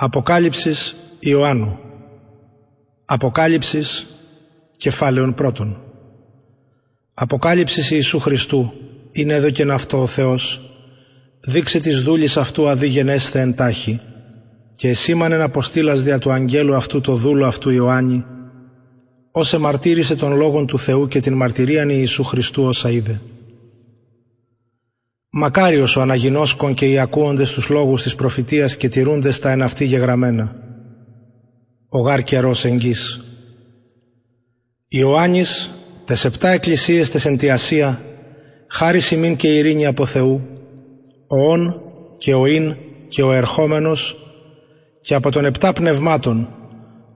Αποκάλυψης Ιωάννου. Αποκάλυψης κεφάλαιων πρώτων Αποκάλυψης Ιησού Χριστού είναι εδώ και αυτό ο Θεός. Δείξε της δούλης αυτού αδίγενέσθε εντάχει και εσήμανεν αποστήλας δια του αγγέλου αυτού το δούλο αυτού Ιωάννη ως εμαρτύρησε τον λόγον του Θεού και την μαρτυρίαν Ιησού Χριστού όσα είδε. Μακάριος ο αναγινώσκον και οι ακούοντες τους λόγους της προφητείας και τηρούντες τα εν αυτή γεγραμμένα. Ο γάρ καιρός εγγύς. Ιωάννης, τες επτά εκκλησίες τες εν τη Ασία, χάρη ημίν και ειρήνη από Θεού, ο όν και ο ίν και ο ερχόμενος και από των επτά πνευμάτων,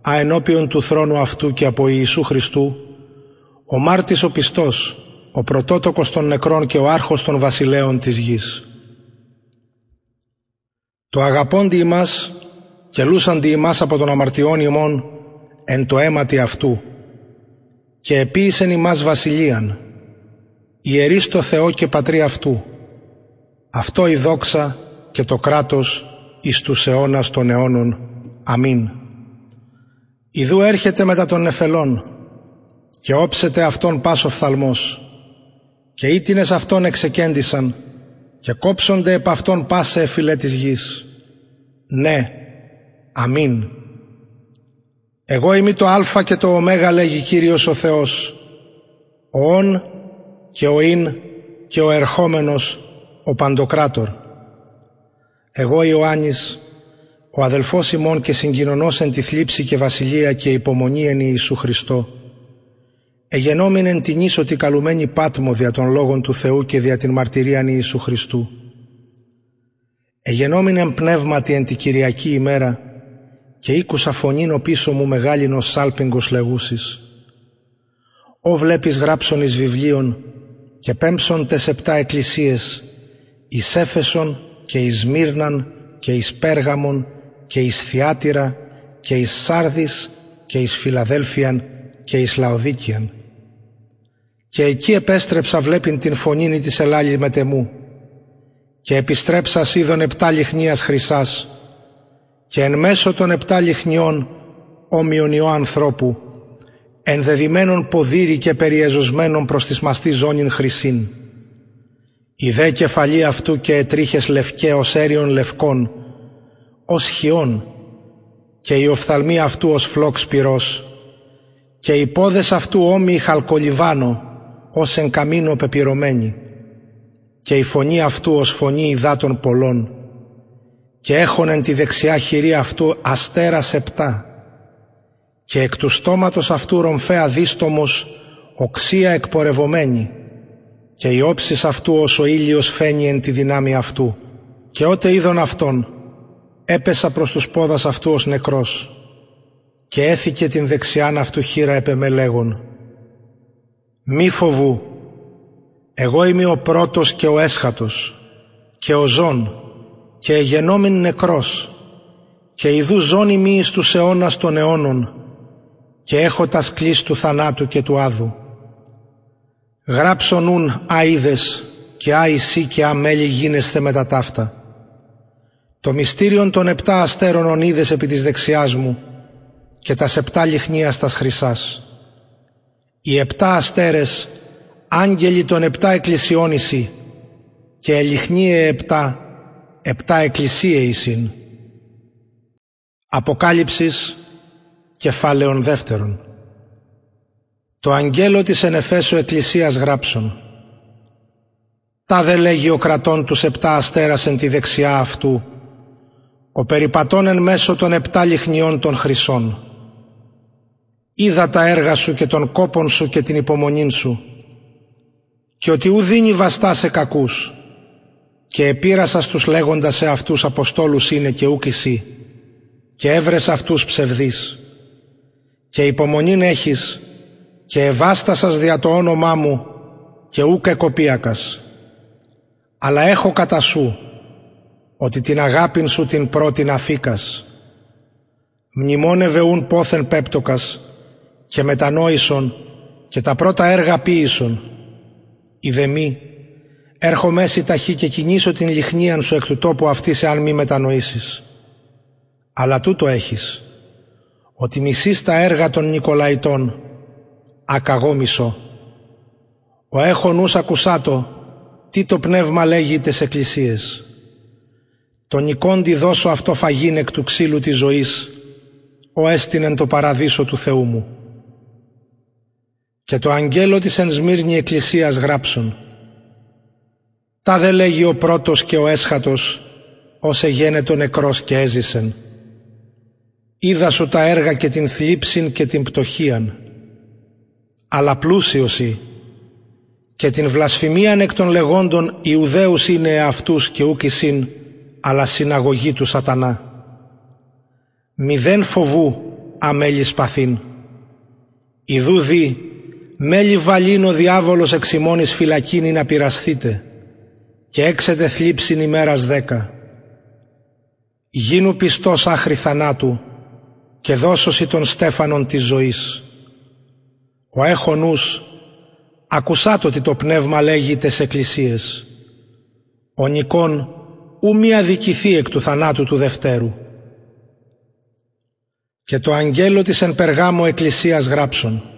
αενώπιον του θρόνου αυτού και από Ιησού Χριστού, ο μάρτης ο πιστός, ο πρωτότοκος των νεκρών και ο άρχος των βασιλέων της γης. Το αγαπώντι ημάς και λούσαντι ημάς από τον αμαρτιών ημών εν το αίματι αυτού και επίησεν ημάς βασιλείαν, ιερείς το Θεό και Πατρί αυτού, αυτό η δόξα και το κράτος εις τους αιώνας των αιώνων. Αμήν. Ιδού έρχεται μετά των νεφελών και όψεται αυτόν πάσο φθαλμός και ήτινες αυτόν εξεκέντησαν και κόψονται επ' αυτόν πάσε εφηλέ της γης. Ναι, αμήν. Εγώ είμαι το α και το ω λέγει Κύριος ο Θεός, ο ον και ο ίν και ο ερχόμενος, ο παντοκράτορ. Εγώ Ιωάννης, ο αδελφός ημών και συγκοινωνός εν τη θλίψη και βασιλεία και υπομονή εν Ιησού Χριστό, εγενόμην εν την ίσοτη καλουμένη πάτμο δια των λόγων του Θεού και δια την μαρτυρίαν Ιησού Χριστού. Εγενόμην εν πνεύματι εν τη Κυριακή ημέρα και ήκουσα φωνήν ο πίσω μου μεγάλινος σάλπιγγος λεγούσης. «Ω βλέπεις γράψον εις βιβλίων και πέμψον τες επτά εκκλησίες, εις Έφεσον και εις Σμύρναν και εις Πέργαμον και εις Θιάτυρα και εις Σάρδης και εις Φιλαδέλφιαν και εις Λαοδίκιαν και εκεί επέστρεψα βλέπειν την φωνήνη της ελάλη μετεμού και επιστρέψα είδων επτά λιχνίας χρυσάς. Και εν μέσω των επτά λιχνιών όμοιον ιό ανθρώπου ενδεδημένων ποδήρι και περιεζωσμένων προς τη μαστή ζώνην χρυσήν. Η δε κεφαλή αυτού και ετρίχες λευκέ ως έριον λευκών, ως χιών, και η οφθαλμή αυτού ως φλόξ πυρός, και οι πόδες αυτού όμοιοι χαλκολιβάνο, ως εν καμίνο πεπυρωμένη και η φωνή αυτού ως φωνή υδάτων πολλών και έχουν εν τη δεξιά χειρή αυτού αστέρας επτά και εκ του στόματος αυτού ρομφέα δίστομος οξία εκπορευωμένη και η όψης αυτού ως ο ήλιος φαίνει εν τη δυνάμει αυτού. Και ότε είδον αυτόν έπεσα προς τους πόδας αυτού ως νεκρός και έθηκε την δεξιάν αυτού χείρα επεμελέγων μη φοβού, εγώ είμαι ο πρώτος και ο έσχατος και ο ζών και εγενόμην νεκρός και ιδού ζώνη μη εις τους αιώνας των αιώνων και έχω τα σκλής του θανάτου και του άδου. Γράψον ούν αίδες και άισι και αμέλη γίνεσθε με τα ταύτα. Το μυστήριον των επτά αστέρων ονίδες επί της δεξιάς μου και τα επτά λιχνίας τας χρυσάς οι επτά αστέρες, άγγελοι των επτά εκκλησιών εσύ, και ελιχνίε επτά, επτά εκκλησίε Αποκάλυψης κεφάλαιον δεύτερον. Το αγγέλο της εν Εφέσου εκκλησίας γράψον. Τα δε λέγει ο κρατών τους επτά αστέρας εν τη δεξιά αυτού, ο περιπατών εν μέσω των επτά λιχνιών των χρυσών είδα τα έργα σου και τον κόπον σου και την υπομονή σου. Και ότι ου δίνει βαστά σε κακούς. Και επίρασα στους λέγοντας σε αυτούς αποστόλους είναι και ούκ εσύ. Και έβρες αυτούς ψευδείς. Και υπομονήν έχεις και ευάστασας δια το όνομά μου και ούκ εκοπίακας αλλά έχω κατά σου ότι την αγάπην σου την πρώτην αφήκας. Μνημόνευε ούν πόθεν πέπτοκας και μετανόησον και τα πρώτα έργα ποίησον. Ιδεμή, έρχομαι ταχύ και κινήσω την λιχνίαν σου εκ του τόπου αυτής εάν μη μετανοήσεις. Αλλά τούτο έχεις, ότι μισείς τα έργα των Νικολαϊτών, ακαγώ μισώ. Ο έχω νους ακουσάτο, τι το πνεύμα λέγει τες εκκλησίες. Τον νικόντι δώσω αυτό φαγήν εκ του ξύλου της ζωής, ο έστεινεν το παραδείσο του Θεού μου. Και το αγγέλο της εν Σμύρνη εκκλησίας γράψουν. Τα δε λέγει ο πρώτος και ο έσχατος, ως εγένετο νεκρός και έζησεν. Είδα σου τα έργα και την θλίψην και την πτωχίαν. Αλλά πλούσιοσι και την βλασφημίαν εκ των λεγόντων Ιουδαίους είναι αυτούς και ούκησιν, αλλά συναγωγή του σατανά. Μηδέν φοβού αμέλης παθήν. Ιδού δι, μέλη βαλήν ο διάβολος εξημώνης φυλακίνη να πειραστείτε και έξετε θλίψην ημέρας δέκα. Γίνου πιστός άχρη θανάτου και δώσωση των στέφανων της ζωής. Ο έχω νους, ακουσάτο ότι το πνεύμα λέγει τες εκκλησίες. Ο νικόν ου μη αδικηθεί εκ του θανάτου του Δευτέρου. Και το αγγέλο της εν Περγάμο εκκλησίας γράψον.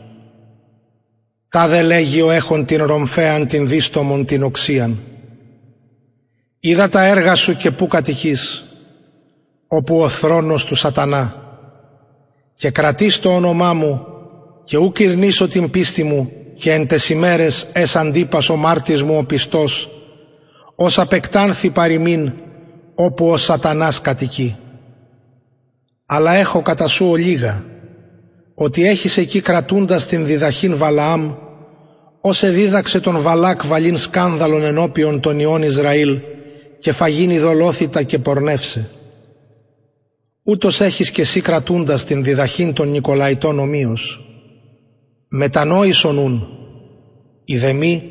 Τα δε λέγει ο έχων την ρομφέαν την δίστομον την οξίαν. Είδα τα έργα σου και πού κατοικείς, όπου ο θρόνος του σατανά και κρατείς το όνομά μου και ου κυρνήσω την πίστη μου και εν τες ημέρες ες αντίπας ο μάρτης μου ο πιστός ως απεκτάνθη παροιμήν όπου ο σατανάς κατοικεί. Αλλά έχω κατά σου ολίγα ότι έχεις εκεί κρατούντας την διδαχήν Βαλαάμ ως εδίδαξε τον Βαλάκ βαλήν σκάνδαλον ενώπιον των ιών Ισραήλ και φαγήν ειδωλόθητα και πορνεύσε. Ούτως έχεις και εσύ κρατούντας την διδαχήν των Νικολαϊτών ομοίως. Μετανόησον ούν, ιδεμή,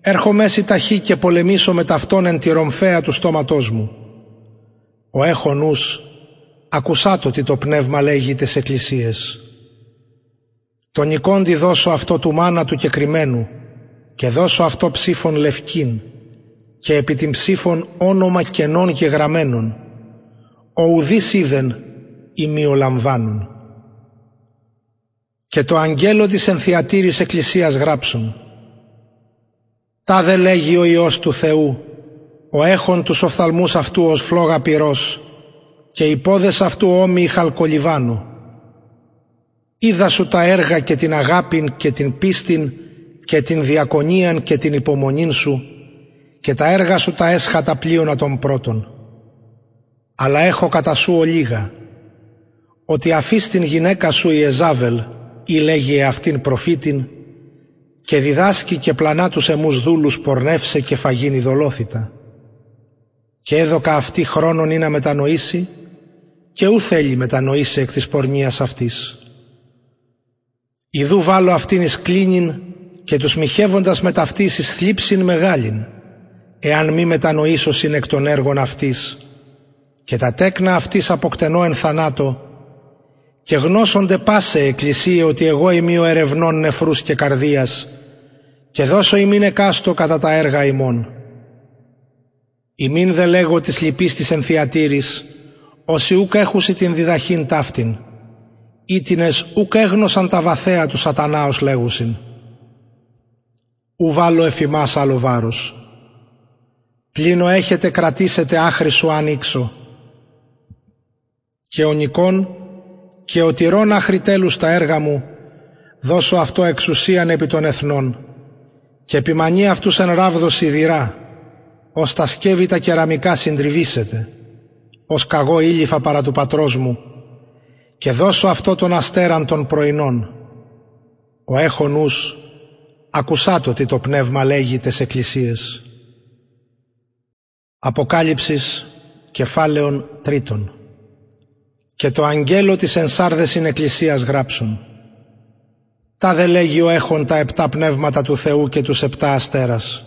έρχομαι εσύ ταχύ και πολεμήσω με ταυτόν εν τη ρομφαία του στόματός μου. Ο έχω νους, ακουσάτο τι το πνεύμα λέγει τες εκκλησίες. Τον νικόντι δώσω αυτό του μάνα του κεκριμένου και δώσω αυτό ψήφων λευκήν και επί την ψήφων όνομα κενών και γραμμένων ο ουδής είδεν ημιολαμβάνουν. Και το αγγέλο της ενθιατήρης εκκλησίας γράψουν. Τα δε λέγει ο Υιός του Θεού, ο έχων τους οφθαλμούς αυτού ως φλόγα πυρός και οι πόδες αυτού όμοιοι χαλκολιβάνου. Είδα σου τα έργα και την αγάπην και την πίστην και την διακονίαν και την υπομονήν σου και τα έργα σου τα έσχατα πλοίωνα των πρώτων αλλά έχω κατά σου ολίγα, ότι αφείς την γυναίκα σου η Εζάβελ ή λέγει αυτήν προφήτην και διδάσκει και πλανά τους εμούς δούλους πορνεύσε και φαγίνει δολόθητα. Και έδωκα αυτή χρόνον ή να μετανοήσει και ου θέλει μετανοήσει εκ της πορνείας αυτής. Ιδού βάλω αυτήν εις κλίνην και τους μοιχεύοντας με ταυτής εις θλίψην μεγάλην, εάν μη μετανοήσω εκ των έργων αυτής, και τα τέκνα αυτής αποκτενώ εν θανάτω και γνώσονται πάσε εκκλησία ότι εγώ είμαι ο ερευνών νεφρούς και καρδίας και δώσω ημίν εκάστο κατά τα έργα ημών. Ημίν δε λέγω της λυπής της ενθιατήρης όσοι ούκ έχουσι την διδαχήν ταύτην ήτινες ούκ έγνωσαν τα βαθέα του σατανάος λέγουσιν. Ου βάλω εφημάς άλλο βάρος. Πλήνω έχετε κρατήσετε άχρη σου ανοίξω και ο νικών και ο τυρών αχριτέλους τα έργα μου, δώσω αυτό εξουσίαν επί των εθνών και επιμανεί αυτούς εν ράβδο σιδηρά, ως τα σκεύη τα κεραμικά συντριβήσετε, ως καγό ήλιφα παρά του πατρός μου και δώσω αυτό των αστέραν των πρωινών. Ο έχω νους, ακουσάτο τι το πνεύμα λέγει τες εκκλησίες. Αποκάλυψης κεφάλαιων τρίτων και το αγγέλο της ενσάρδεσιν εκκλησίας γράψουν. Τα δε λέγει ο έχων τα επτά πνεύματα του Θεού και τους επτά αστέρας.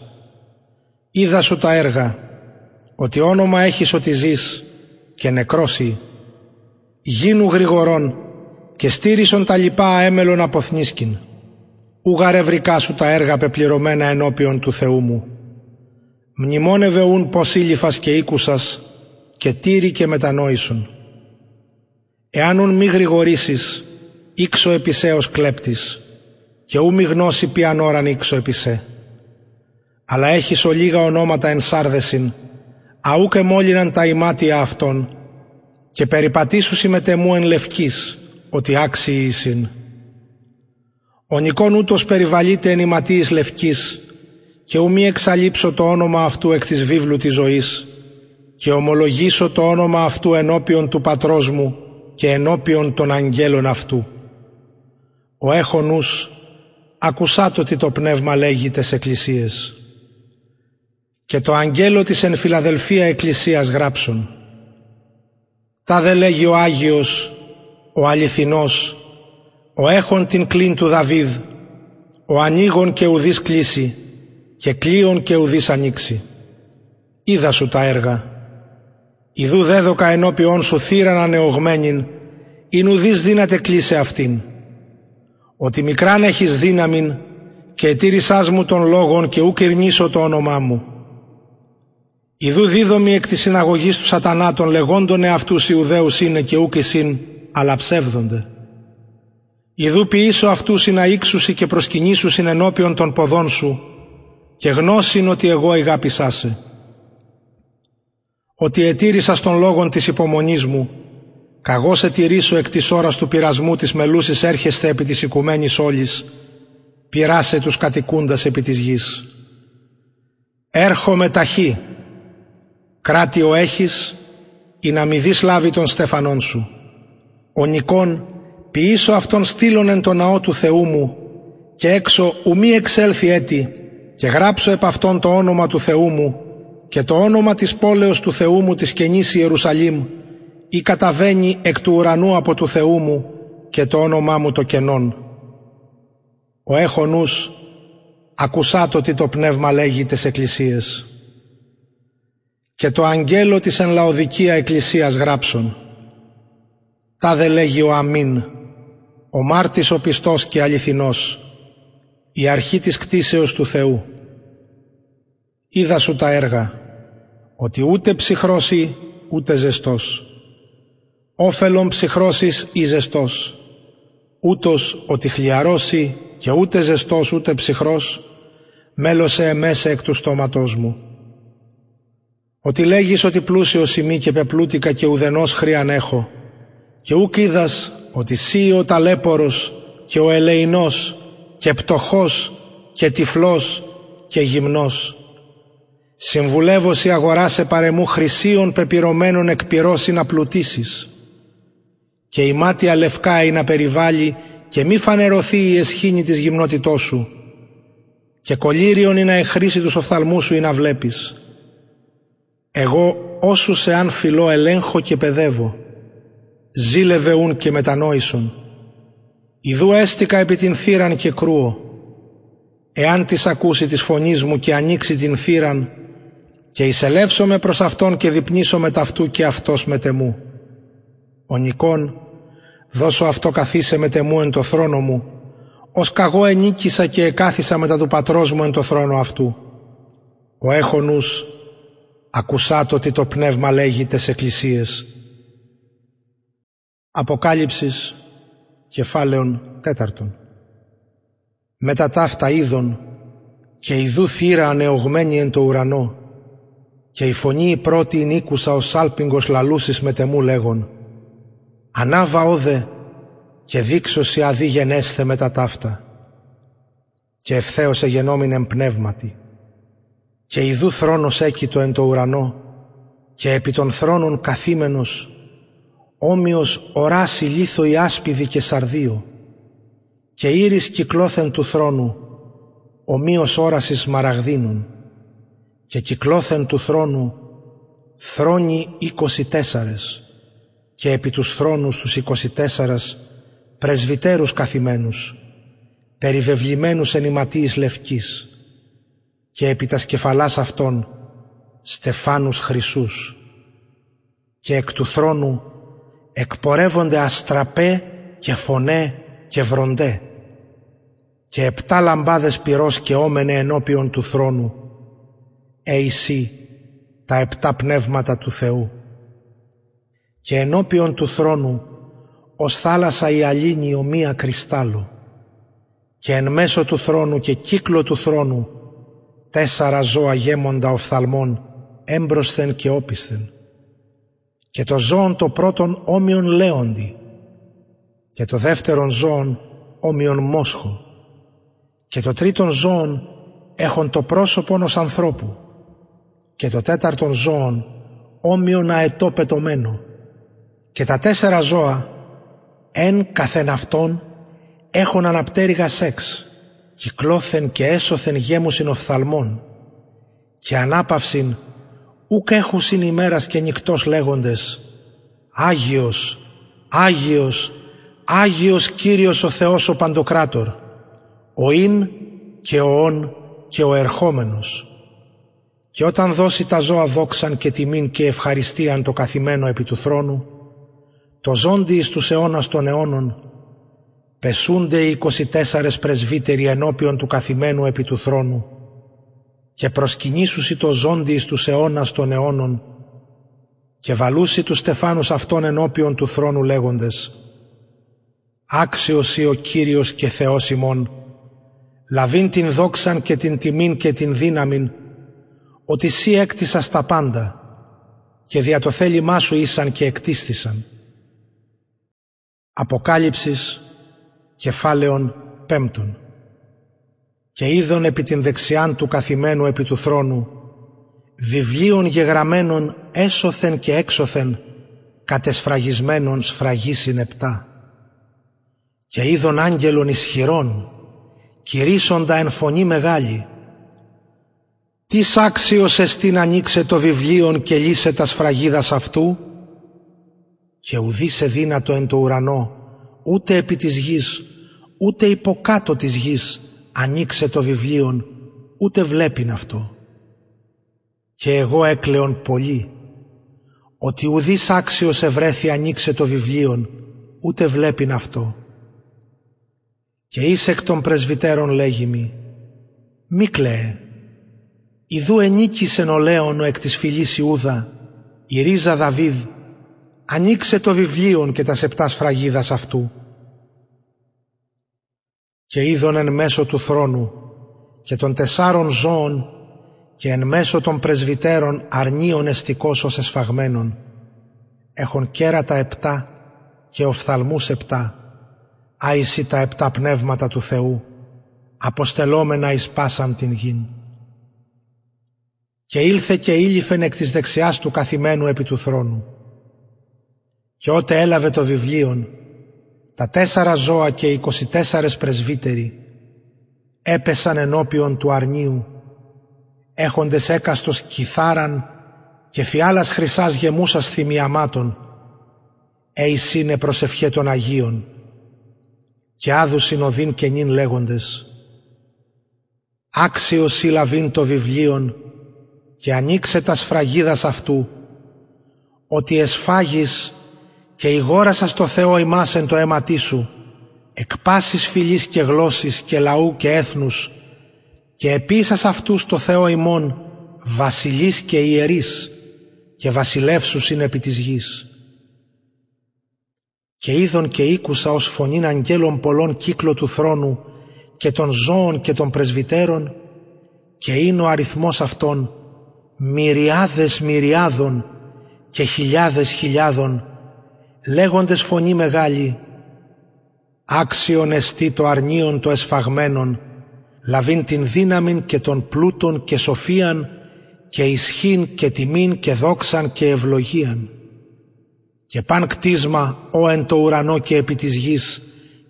Είδα σου τα έργα, ότι όνομα έχεις ότι ζεις και νεκρώσει. Γίνου γρηγορών και στήρισον τα λοιπά έμελον αποθνίσκην. Ουγαρευρικά σου τα έργα πεπληρωμένα ενώπιον του Θεού μου. Μνημόνευε ούν πως ήλιφας και οίκουσας και τύρι και μετανόησον Εάν ουν μη γρηγορήσεις, ήξω επισέως κλέπτης, και ου μη γνώση ποιαν ώραν ήξω επισέ. Αλλά έχεις ολίγα ονόματα εν σάρδεσιν, αού και μόλυναν τα ημάτια αυτών, και περιπατήσου συμμετεμού εν λευκής, ότι άξιοι εισιν. Ο νικόν ούτως περιβαλείται εν ηματίης λευκής, και ου μη εξαλείψω το όνομα αυτού εκ της βίβλου της ζωής, και ομολογήσω το όνομα αυτού ενώπιον του πατρός μου και ενώπιον των αγγέλων αυτού. Ο έχονους ακουσάτο τι το πνεύμα λέγει τες εκκλησίες. Και το αγγέλο της εν Φιλαδελφία εκκλησίας γράψον. Τα δε λέγει ο Άγιος, ο αληθινός, ο έχων την κλίν του Δαβίδ, ο ανοίγων και ουδής κλείσει και κλείων και ουδής ανοίξει. Είδα σου τα έργα. Ιδού δέδοκα ενώπιον σου θύραν ανεωγμένην, ειν ουδής δύναται κλείσε αυτήν. Ότι μικράν έχεις δύναμην και ετήρησάς μου των λόγων και ου κερνήσω το όνομά μου. Ιδού δίδομη εκ της συναγωγής του σατανά των λεγόντων εαυτούς Ιουδαίους είναι και ούκ εσύν, αλλά ψεύδονται. Ιδού ποιήσω αυτούς να ήξουσι και προσκυνήσουσιν ενώπιον των ποδών σου και γνώσιν ότι εγώ αγάπησά σε. Ότι ετήρησα στον λόγον της υπομονής μου, καγώ σε τηρήσω εκ της ώρας του πειρασμού της μελούσης έρχεστε επί της οικουμένης όλης, πειράσε τους κατοικούντας επί της γης. Έρχομαι ταχύ, κράτιο έχεις, ή να μη δεις λάβει των στεφανών σου. Ο Νικόν ποιήσω αυτόν στήλων εν το ναό του Θεού μου και έξω ουμή εξέλθει έτη και γράψω επ' αυτόν το όνομα του Θεού μου και το όνομα της πόλεως του Θεού μου της καινής Ιερουσαλήμ ή καταβαίνει εκ του ουρανού από του Θεού μου και το όνομά μου το κενόν. Ο έχονους ακουσάτο τι το πνεύμα λέγει τες εκκλησίες. Και το αγγέλο της εν λαοδικία εκκλησίας γράψον. Τα δε λέγει ο Αμήν, ο μάρτης ο πιστός και αληθινός, η αρχή της κτίσεως του Θεού. Είδα σου τα έργα, ότι ούτε ψυχρώσει ούτε ζεστός. Όφελον ψυχρώσεις ή ζεστός, ούτως ότι χλιαρώσει και ούτε ζεστός ούτε ψυχρός, μέλωσε εμέσα εκ του στόματός μου. Ότι λέγεις ότι πλούσιος ημί και πεπλούτικα και ουδενός χρήαν έχω, και ούκ είδας ότι σύ ο ταλέπορος και ο ελεηνός και πτωχός και τυφλός και γυμνός. Συμβουλεύω σοι αγοράσε παρεμού χρυσίων πεπυρωμένων εκπυρώσει να πλουτίσεις και η μάτια λευκά ή να περιβάλλει και μη φανερωθεί η εσχήνη της γυμνότητός σου και κολύριον ή να εχρήσει τους οφθαλμούς σου ή να βλέπεις. Εγώ όσους σε αν φιλώ ελέγχω και παιδεύω ζήλευε ούν και μετανόησον. Ιδού έστικα επί την θύραν και κρούω. Εάν τις ακούσει της φωνής μου και ανοίξει την θύραν και εισελεύσομαι προς Αυτόν και δειπνήσω μετ' αυτού και Αυτός μετ' εμού. Ο νικών, δώσω αυτώ καθίσαι μετ' εμού εν τω θρόνω μου, ως καγώ ενίκησα και εκάθισα μετά του πατρός μου εν τω θρόνω αυτού. Ο έχων ους, ακουσάτω τι το πνεύμα λέγει ταις εκκλησίαις. Αποκάλυψις κεφάλαιον τέταρτον. Μετά ταύτα είδων και ιδού θύρα ανεωγμένη εν το ουρανό και η φωνή η πρώτη νίκουσα ο σάλπιγγος λαλούσης με τεμού λέγον «Ανάβα όδε και δείξωση αδί γενέσθε μετά ταύτα» και ευθέως εγενόμην πνεύματι και ιδού θρόνος έκητο εν το ουρανό και επί των θρόνων καθήμενος όμοιος οράσει λίθο η άσπιδη και σαρδίο. Και ήρης κυκλώθεν του θρόνου ομοίως όρασης μαραγδίνων. Και κυκλώθεν του θρόνου θρόνοι είκοσι τέσσαρες και επί τους θρόνους τους είκοσι τέσσαρας πρεσβυτέρους καθημένους περιβεβλημένους εν ηματίης λευκής και επί τα σκεφαλάς αυτών στεφάνους χρυσούς. Και εκ του θρόνου εκπορεύονται αστραπέ και φωνέ και βροντέ. Και επτά λαμπάδες πυρός και όμενε ενώπιον του θρόνου εσύ τα επτά πνεύματα του Θεού. Και ενώπιον του θρόνου ως θάλασσα η αλήνη ομοία κρυστάλλου. Και εν μέσω του θρόνου και κύκλο του θρόνου τέσσερα ζώα γέμοντα οφθαλμών έμπροσθεν και όπισθεν. Και το ζώον το πρώτον όμοιον λέοντι και το δεύτερον ζώον όμοιον μόσχο. Και το τρίτον ζώον έχουν το πρόσωπον ως ανθρώπου και το τέταρτον ζώον όμοιον αετό πετωμένο και τα τέσσερα ζώα εν καθεν αυτόν έχουν αναπτέρυγα σεξ κυκλώθεν και έσωθεν γέμουσιν οφθαλμών και ανάπαυσιν ούκ έχουσιν ημέρας και νυχτός λέγοντες Άγιος, Άγιος, Άγιος Κύριος ο Θεός ο Παντοκράτορ ο Ιν και ο Ον και ο Ερχόμενος. Και όταν δώσει τα ζώα δόξαν και τιμήν και ευχαριστίαν το καθημένο επί του θρόνου το ζώντι εις τους αιώνας των αιώνων πεσούνται οι 24 πρεσβύτεροι ενώπιον του καθημένου επί του θρόνου και προσκυνήσουσι το ζώντι εις τους αιώνας των αιώνων και βαλούσι τους στεφάνους αυτών ενώπιον του θρόνου λέγοντες «Άξιος ή ο Κύριος και Θεός ημών, λαβήν την δόξαν και την τιμήν και την δύναμην, ότι σύ έκτισας τα πάντα και δια το θέλημά σου ήσαν και εκτίστησαν». Αποκάλυψης κεφάλαιον πέμπτον. Και είδον επί την δεξιάν του καθημένου επί του θρόνου βιβλίων γεγραμμένων έσωθεν και έξωθεν κατεσφραγισμένων σφραγίσιν επτά. Και είδον άγγελων ισχυρών κηρύσσοντα εν φωνή μεγάλη τις άξιος εστίν ανοίξε το βιβλίον και λύσε τα σφραγίδας αυτού και ουδή σε δύνατο εν το ουρανό ούτε επί της γης ούτε υποκάτω της γης ανοίξε το βιβλίον ούτε βλέπειν αυτό. Και εγώ έκλεον πολύ ότι ουδής άξιος ευρέθη ανοίξε το βιβλίον ούτε βλέπειν αυτό. Και είσαι εκ των πρεσβυτέρων λέγει μη μη κλαίε Ιδού ενίκησεν ο Λέων ο εκ της φυλής Ιούδα η ρίζα Δαβίδ ανοίξε το βιβλίον και τα σεπτά σφραγίδας αυτού και είδον εν μέσω του θρόνου και των τεσσάρων ζώων και εν μέσω των πρεσβυτέρων αρνίων εστικός ως εσφαγμένων έχουν κέρατα επτά και οφθαλμούς επτά άισι τα επτά πνεύματα του Θεού αποστελόμενα εις πάσαν την γην. Και ήλθε και ήλυφεν εκ της δεξιάς του καθημένου επί του θρόνου. Και ότε έλαβε το βιβλίον τα τέσσερα ζώα και οι 24 πρεσβύτεροι έπεσαν ενώπιον του αρνίου έχοντες έκαστος κιθάραν και φιάλας χρυσάς γεμούσας θυμιαμάτων «Εις είναι προσευχέ των Αγίων» και άδουσιν οδύν και νυν λέγοντες «Άξιος συλλαβήν το βιβλίον και ανοίξε τα σφραγίδας αυτού ότι εσφάγεις και ηγόρασας το Θεό ημάς εν το αίματί σου, εκ πάσης φυλής και γλώσσης και λαού και έθνους, και επίσας αυτούς το Θεό ημών, βασιλείς και ιερείς, και βασιλεύσους είναι επί της γης. Και είδον και ήκουσα ως φωνήν αγγέλων πολλών κύκλο του θρόνου και των ζώων και των πρεσβυτέρων και είναι ο αριθμός αυτών μυριάδες μυριάδων και χιλιάδες χιλιάδων λέγοντες φωνή μεγάλη «Άξιον εστί το αρνίον το εσφαγμένον, λαβήν την δύναμην και τον πλούτον και σοφίαν και ισχύν και τιμήν και δόξαν και ευλογίαν. Και παν κτίσμα ο εν το ουρανό και επί της γης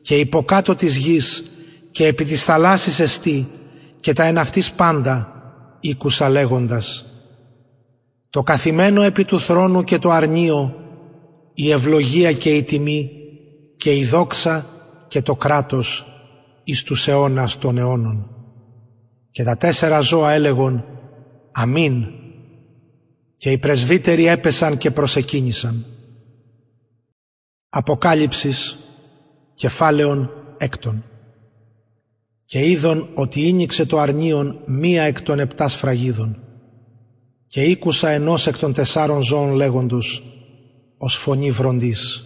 και υποκάτω της γης και επί της θαλάσσης εστί και τα εν αυτής πάντα, ήκουσα λέγοντας «Το καθημένο επί του θρόνου και το αρνίο η ευλογία και η τιμή και η δόξα και το κράτος εις τους αιώνας των αιώνων. Και τα τέσσερα ζώα έλεγον «Αμήν» και οι πρεσβύτεροι έπεσαν και προσεκίνησαν. Αποκάλυψης κεφάλαιον έκτον. Και είδον ότι ίνιξε το αρνίον μία εκ των επτά σφραγίδων. Και ήκουσα ενός εκ των τεσσάρων ζώων λέγοντος ως φωνή βροντής.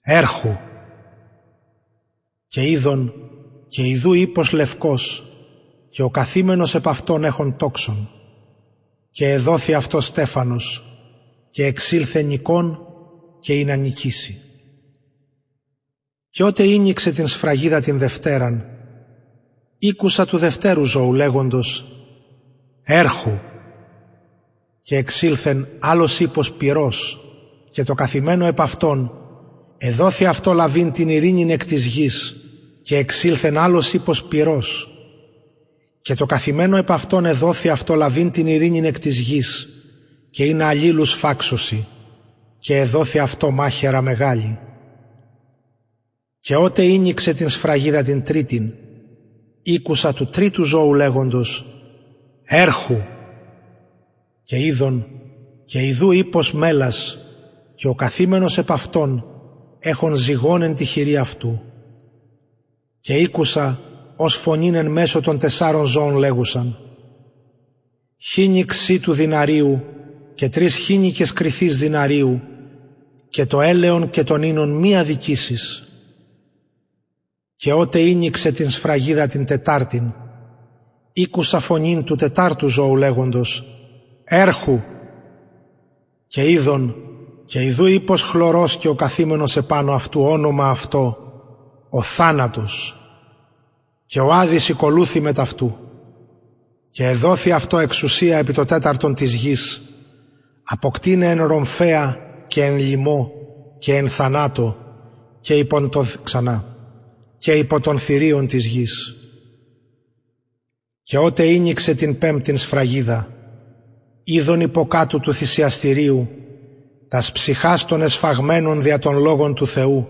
έρχου. Και είδον και ιδού ύπος λευκός και ο καθήμενος επ' αυτόν έχων τόξον και εδόθη αυτός στέφανος και εξήλθε νικών και είναι νικήσει. Και ότε ίνιξε την σφραγίδα την Δευτέραν, ήκουσα του Δευτέρου ζώου λέγοντος «Έρχου» και εξήλθεν άλλος ύπος πυρός και το καθημένο επ' αυτόν εδόθη αυτό λαβήν την ειρήνην εκ της γης και εξήλθεν άλλος ύπος πυρός και το καθημένο επ' αυτόν εδόθη αυτό λαβήν την ειρήνην εκ της γης και είναι αλλήλους φάξωση και εδόθη αυτό μάχαιρα μεγάλη. Και ότε ίνιξε την σφραγίδα την τρίτην, ήκουσα του τρίτου ζώου λέγοντος «Έρχου» και είδον και ιδού ύπος μέλας και ο καθήμενος επ' αυτόν έχων ζυγώνεν τη χειρή αυτού. Και ήκουσα ως φωνήν εν μέσω των τεσσάρων ζώων λέγουσαν «Χίνιξή του δυναρίου και τρεις χίνικες κρυθείς δυναρίου και το έλεον και τον ίνον μη αδικήσεις. Και ότε ίνιξε την σφραγίδα την Τετάρτην, ήκουσα φωνήν του τετάρτου ζώου λέγοντος «Έρχου» και είδον και ιδού ύπος χλωρός και ο καθήμενος επάνω αυτού όνομα αυτό ο θάνατος και ο Άδης οικολούθη με ταυτού και εδόθη αυτό εξουσία επί το τέταρτον της γης αποκτήνε εν ρομφέα και εν λοιμό και εν θανάτο και υπό το ξανά και υπό των θηρίων της γης. Και ότε ίνιξε την πέμπτην σφραγίδα, είδον υποκάτω του θυσιαστηρίου, τας ψυχάς των εσφαγμένων δια των λόγων του Θεού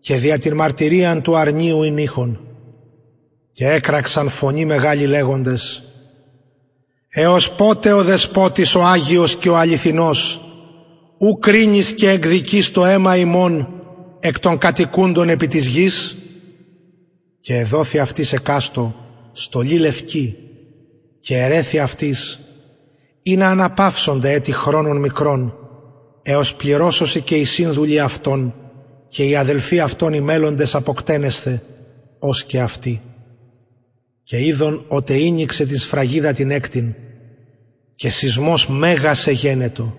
και δια την μαρτυρίαν του αρνίου ηνίχων και έκραξαν φωνή μεγάλη λέγοντες «Έως πότε ο Δεσπότης ο Άγιος και ο Αληθινός ου κρίνεις και εκδικείς το αίμα ημών εκ των κατοικούντων επί της γης» και εδόθη αυτής σε κάστο στολή λευκή και ερέθη αυτής ή να αναπαύσονται έτη χρόνων μικρών έως πληρώσωση και οι σύνδουλοι αυτών και οι αδελφοί αυτών οι μέλλοντες αποκτένεσθε ως και αυτοί. Και είδον οτε ίνιξε τη σφραγίδα την έκτην και σεισμός μέγας εγένετο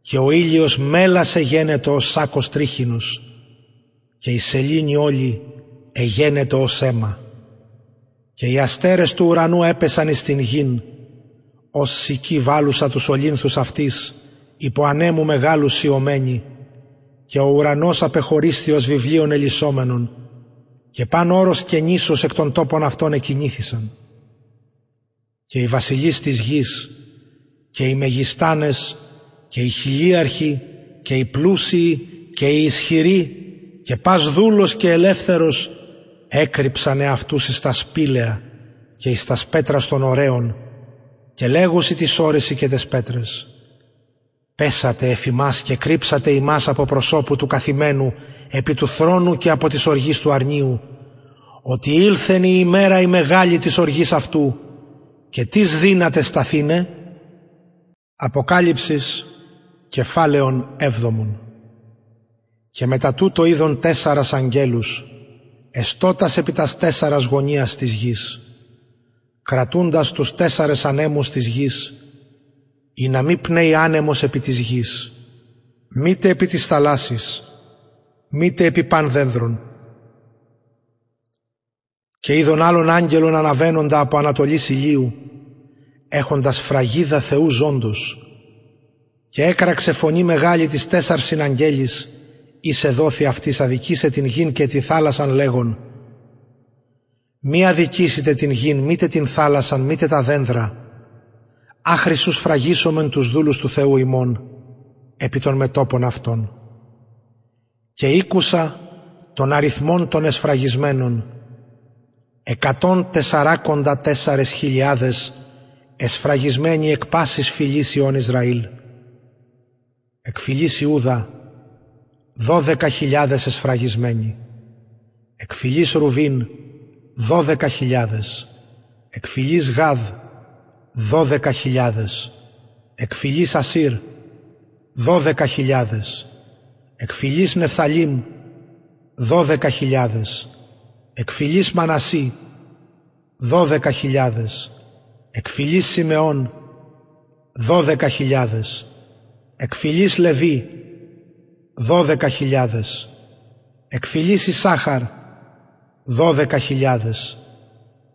και ο ήλιος μέλας εγένετο ως σάκος τρίχινος και η σελήνη όλη εγένετο ως αίμα και οι αστέρες του ουρανού έπεσαν εις την γην ως σική βάλουσα τους ολύνθους αυτής υπό ανέμου μεγάλου σιωμένη και ο ουρανός απεχωρίστη ως βιβλίων ελισσόμενων και πάνω όρος και νήσος εκ των τόπων αυτών εκινήθησαν. Και οι βασιλείς της γης και οι μεγιστάνες και οι χιλίαρχοι και οι πλούσιοι και οι ισχυροί και πας δούλος και ελεύθερος έκρυψαν αυτούς εις τα σπήλαια και εις τα πέτρα των ωραίων και λέγουσι τις ώρες και τις πέτρες. Πέσατε εφημάς και κρύψατε ημάς από προσώπου του καθημένου επί του θρόνου και από της οργής του αρνίου. Ότι ήλθεν η ημέρα η μεγάλη της οργής αυτού και τις δύνατε σταθήνε Αποκάλυψης κεφάλαιον έβδομον. Και μετά τούτο είδον τέσσαρας αγγέλους εστώτας επί τας τέσσαρας γωνίας της γης κρατούντας τους τέσσαρες ανέμους της γης ή να μην πνέει άνεμος επί της γης, μήτε επί της θαλάσσης, μήτε επί πανδένδρων. Και είδον άλλων άγγελων αναβαίνοντα από ανατολής ηλίου, έχοντας φραγίδα Θεού ζώντος, και έκραξε φωνή μεγάλη της τέσσαρ συναγγέλης, σε δόθη αυτής αδικήσε την γην και τη θάλασσαν λέγον, μη αδικήσετε την γην, μήτε την θάλασσαν, μήτε τα δένδρα, άχρησους φραγίσομεν τους δούλους του Θεού ημών επί των μετόπων αυτών. Και ήκουσα των αριθμών των εσφραγισμένων εκατόν τεσσαράκοντα τέσσαρες χιλιάδες εσφραγισμένοι εκ πάσης φυλής Ιών Ισραήλ. Εκ φυλής Ιούδα δώδεκα χιλιάδες εσφραγισμένοι. Εκ φυλής Ρουβίν δώδεκα χιλιάδες. Εκ φυλής Γάδ δώδεκα χιλιάδες. Εκ φυλής Ασύρ. Δώδεκα χιλιάδες. εκφυλής Νεφθαλήμ. Δώδεκα χιλιάδες, εκφυλής Μανασί. Δώδεκα χιλιάδες, εκφυλής Σιμεών. Δώδεκα χιλιάδες, εκφυλής Λεβί. Δώδεκα χιλιάδες, εκφυλής Ισάχαρ δώδεκα χιλιάδες,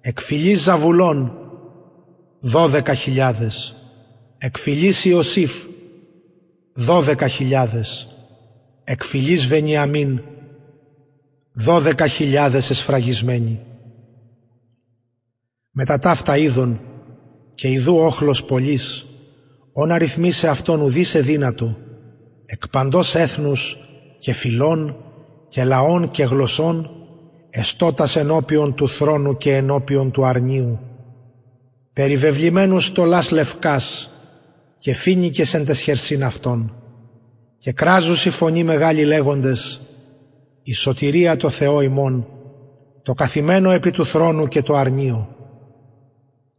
εκφυλής Ζαβουλών. Δώδεκα χιλιάδες, εκφυλής Ιωσήφ. Δώδεκα χιλιάδες, εκφυλής Βενιαμίν δώδεκα χιλιάδες εσφραγισμένοι. Με τα ταύτα είδων και ιδού όχλος πολλής, όν αριθμίσε αυτόν ουδήσε δύνατο, εκ παντός έθνους και φυλών και λαών και γλωσσών, εστώτας ενώπιον του θρόνου και ενώπιον του αρνίου. Περιβεβλημένους στολάς λευκάς και φίνικες εν τεσχερσίν αυτών. Και κράζουσι φωνή μεγάλη λέγοντες «Η σωτηρία το Θεό ημών, το καθημένο επί του θρόνου και το αρνίο».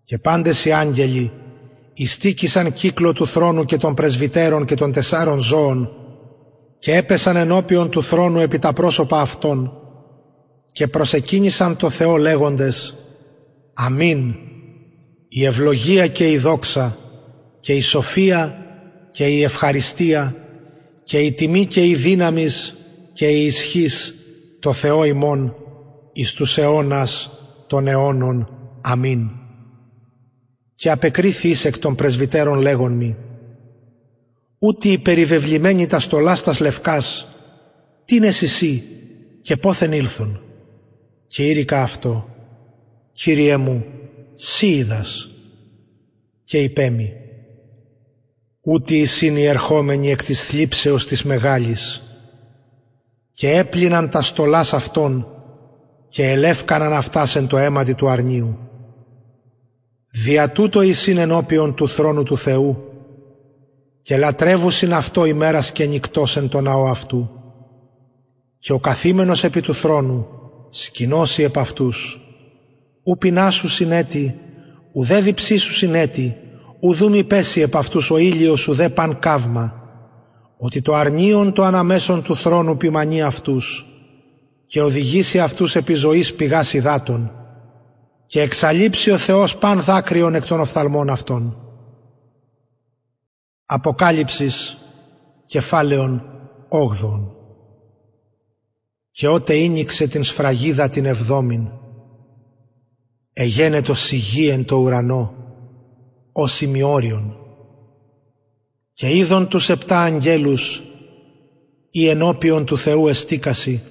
Και πάντες οι άγγελοι ιστίκησαν κύκλο του θρόνου και των πρεσβυτέρων και των τεσσάρων ζώων και έπεσαν ενώπιον του θρόνου επί τα πρόσωπα αυτών και προσεκίνησαν το Θεό λέγοντες «Αμήν, η ευλογία και η δόξα και η σοφία και η ευχαριστία και η τιμή και η δύναμης και η ισχύς το Θεό ημών εις τους αιώνας των αιώνων. Αμήν. Και απεκρίθη εκ των πρεσβυτέρων λέγον μη «Ούτε οι περιβεβλημένοι τα στολάστας λευκάς, τι είναι εσύ και πόθεν ήλθουν» και ήρικα αυτό «Κύριέ μου, σύ είδας» και υπέμει «Ούτε οι οι ερχόμενοι εκ της θλίψεως της μεγάλης» και έπλυναν τα στολάς αυτών και ελεύκαναν αυτάσεν το αίματι του αρνίου. Δια τούτο εισήν ενώπιον του θρόνου του Θεού και λατρεύουσιν αυτό ημέρας και νυκτός εν το ναό αυτού και ο καθήμενος επί του θρόνου σκηνώσει επ' αυτούς ου πεινάσου συνέτη ουδέ διψήσου συνέτη ουδού μη πέσει επ' αυτούς ο ήλιος ουδέ παν καύμα ότι το αρνίον το αναμέσον του θρόνου ποιμανεί αυτούς και οδηγήσει αυτούς επί ζωής πηγάς υδάτων και εξαλείψει ο Θεός παν δάκρυον εκ των οφθαλμών αυτών. Αποκάλυψης κεφάλαιον όγδον. Και ότε ίνιξε την σφραγίδα την εβδόμην, εγένετο σιγή εν το ουρανό, ο σημειώριον και είδον τους επτά αγγέλους η ενώπιον του Θεού εστίκαση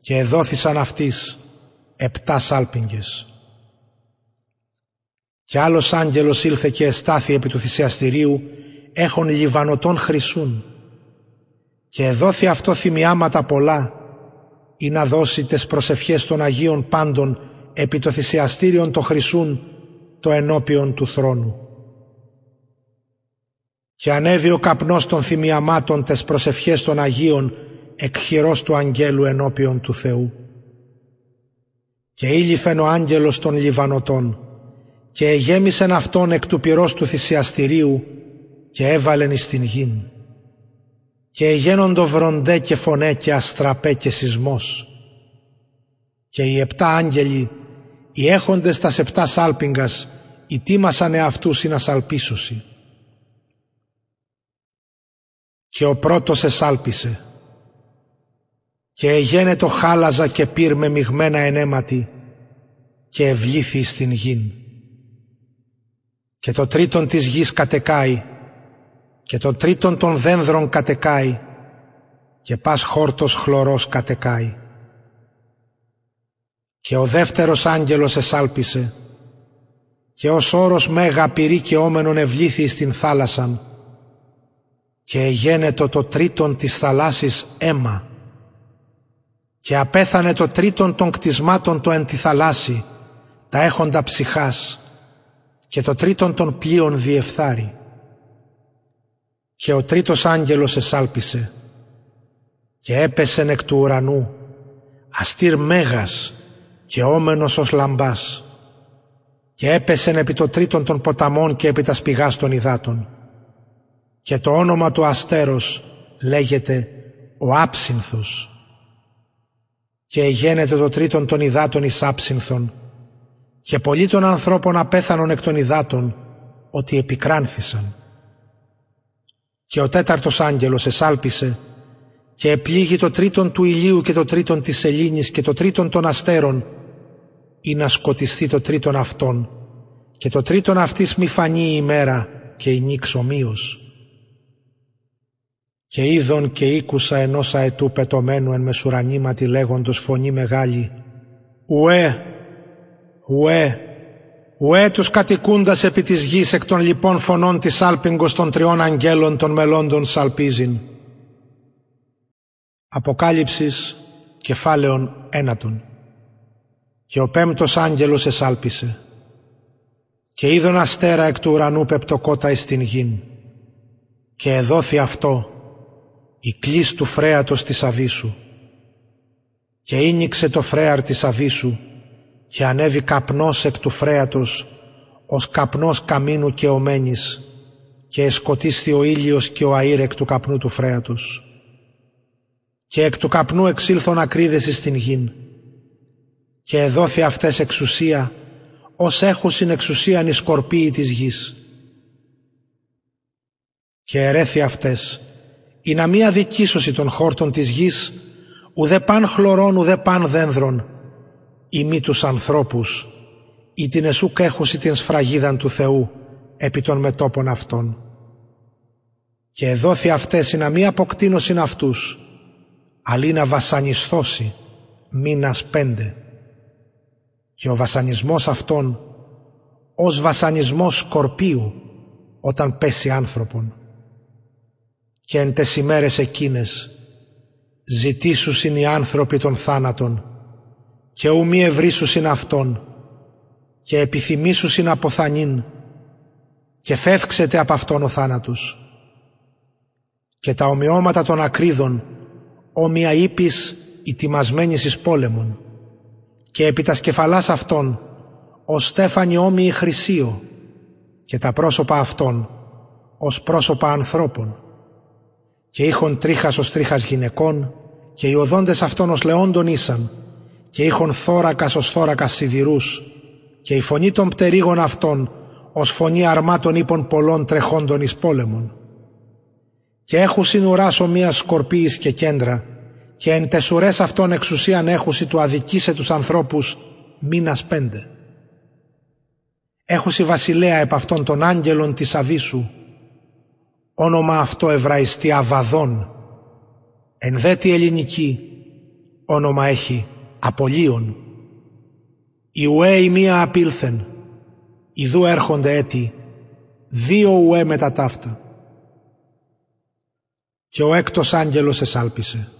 και εδόθησαν αυτής επτά σάλπιγγες. Και άλλος άγγελος ήλθε και εστάθη επί του θυσιαστηρίου έχων λιβανωτών χρυσούν και εδόθη αυτό θυμιάματα πολλά ή να δώσει τες προσευχές των Αγίων πάντων επί το θυσιαστήριον το χρυσούν το ενώπιον του θρόνου και ανέβη ο καπνός των θυμιαμάτων τες προσευχές των Αγίων εκχειρός του αγγέλου ενώπιον του Θεού. Και ήλυφεν ο άγγελος των Λιβανωτών και εγέμισεν αυτόν εκ του πυρός του θυσιαστηρίου και έβαλεν εις την γην. Και εγένοντο βροντέ και φωνέ και αστραπέ και σεισμός. Και οι επτά άγγελοι, οι έχοντες τα επτά σάλπιγγας, ητίμασαν εαυτούς ή να σαλπίσουσι και ο πρώτος εσάλπισε και εγένετο χάλαζα και πυρ με μειγμένα ενέματι και ευλήθη στην γην. Και το τρίτον της γης κατεκάει και το τρίτον των δένδρων κατεκάει και πας χόρτος χλωρός κατεκάει. Και ο δεύτερος άγγελος εσάλπισε και ως όρος μέγα πυρή και όμενον ευλήθη στην θάλασσαν. Και εγένετο το τρίτον της θαλάσσης αίμα. Και απέθανε το τρίτον των κτισμάτων το εν τη θαλάσση τα έχοντα ψυχάς. Και το τρίτον των πλοίων διεφθάρει και ο τρίτος άγγελος εσάλπισε και έπεσε εκ του ουρανού αστήρ μέγας και όμενος ως λαμπάς. Και έπεσεν επί το τρίτον των ποταμών και επί τα σπηγάς των υδάτων. Και το όνομα του αστέρος λέγεται ο άψυνθος και εγένεται το τρίτον των υδάτων εις άψυνθον και πολλοί των ανθρώπων απέθανον εκ των υδάτων ότι επικράνθησαν. Και ο τέταρτος άγγελος εσάλπισε και επλήγει το τρίτον του ηλίου και το τρίτον της σελήνης και το τρίτον των αστέρων ή να σκοτιστεί το τρίτον αυτόν και το τρίτον αυτής μη φανεί η ημέρα και η νύξ ομοίως. Και είδον και ήκουσα ενός αετού πετωμένου εν μεσουρανήματι λέγοντος φωνή μεγάλη «Ουέ, ουέ, ουέ τους κατοικούντας επί της γης εκ των λοιπών φωνών της άλπιγγος των τριών αγγέλων των μελώντων σαλπίζειν». Αποκάλυψης κεφάλαιον ένατον. Και ο πέμπτος άγγελος εσάλπισε και είδον αστέρα εκ του ουρανού πεπτοκότα εις την γην και εδόθη αυτό η κλίς του φρέατος της αβίσου και ίνιξε το φρέαρ της αβίσου και ανέβη καπνός εκ του φρέατος ως καπνός καμίνου και ομένης και εσκοτίσθη ο ήλιος και ο αήρ εκ του καπνού του φρέατος και εκ του καπνού εξήλθον ακρίδες εις την γην και εδόθη αυτές εξουσία ως έχουσιν εξουσίαν οι σκορπίοι της γης. Και ερέθη αυτές η να μη αδικήσωση των χόρτων της γης ουδέ παν χλωρών ουδέ παν δένδρων ή μη τους ανθρώπους ή την εσούκ έχουση την σφραγίδαν του Θεού επί των μετόπων αυτών. Και εδόθη αυτές η να μη αποκτήνωσιν αυτούς αλλή να βασανιστώσει μήνας πέντε και ο βασανισμός αυτόν ως βασανισμός σκορπίου όταν πέσει άνθρωπον. Και εν τες ημέρες εκείνες ζητήσουσιν οι άνθρωποι των θάνατων και ου μη ευρύσουσιν αυτόν και επιθυμήσουσιν αποθανήν και φεύξετε από αυτόν ο θάνατος. Και τα ομοιώματα των ακρίδων όμοια ύπης ητιμασμένης εις πόλεμον. Και επί τας σκεφαλάς αυτών ως στέφανοι όμοιοι χρυσίο και τα πρόσωπα αυτών ως πρόσωπα ανθρώπων. Και είχον τρίχας ως τρίχας γυναικών και οι οδόντες αυτών ως λεόντων ήσαν και είχον θώρακας ως θώρακας σιδηρούς και η φωνή των πτερίγων αυτών ως φωνή αρμάτων ύπων πολλών τρεχόντων εις πόλεμων. Και έχουν συνουράσω μία σκορπίης και κέντρα και εν τεσουρές αυτών εξουσίαν έχουσι του αδικήσε τους ανθρώπους μήνας πέντε. Έχουσι βασιλέα επ' αυτών των άγγελων της Αβίσου, όνομα αυτό εβραϊστή Αβαδόν, εν δε τη ελληνική όνομα έχει Απολίων. Η ουέ η μία απήλθεν, ιδού έρχονται έτη, δύο ουέ μετά ταύτα. Και ο έκτος άγγελος εσάλπισε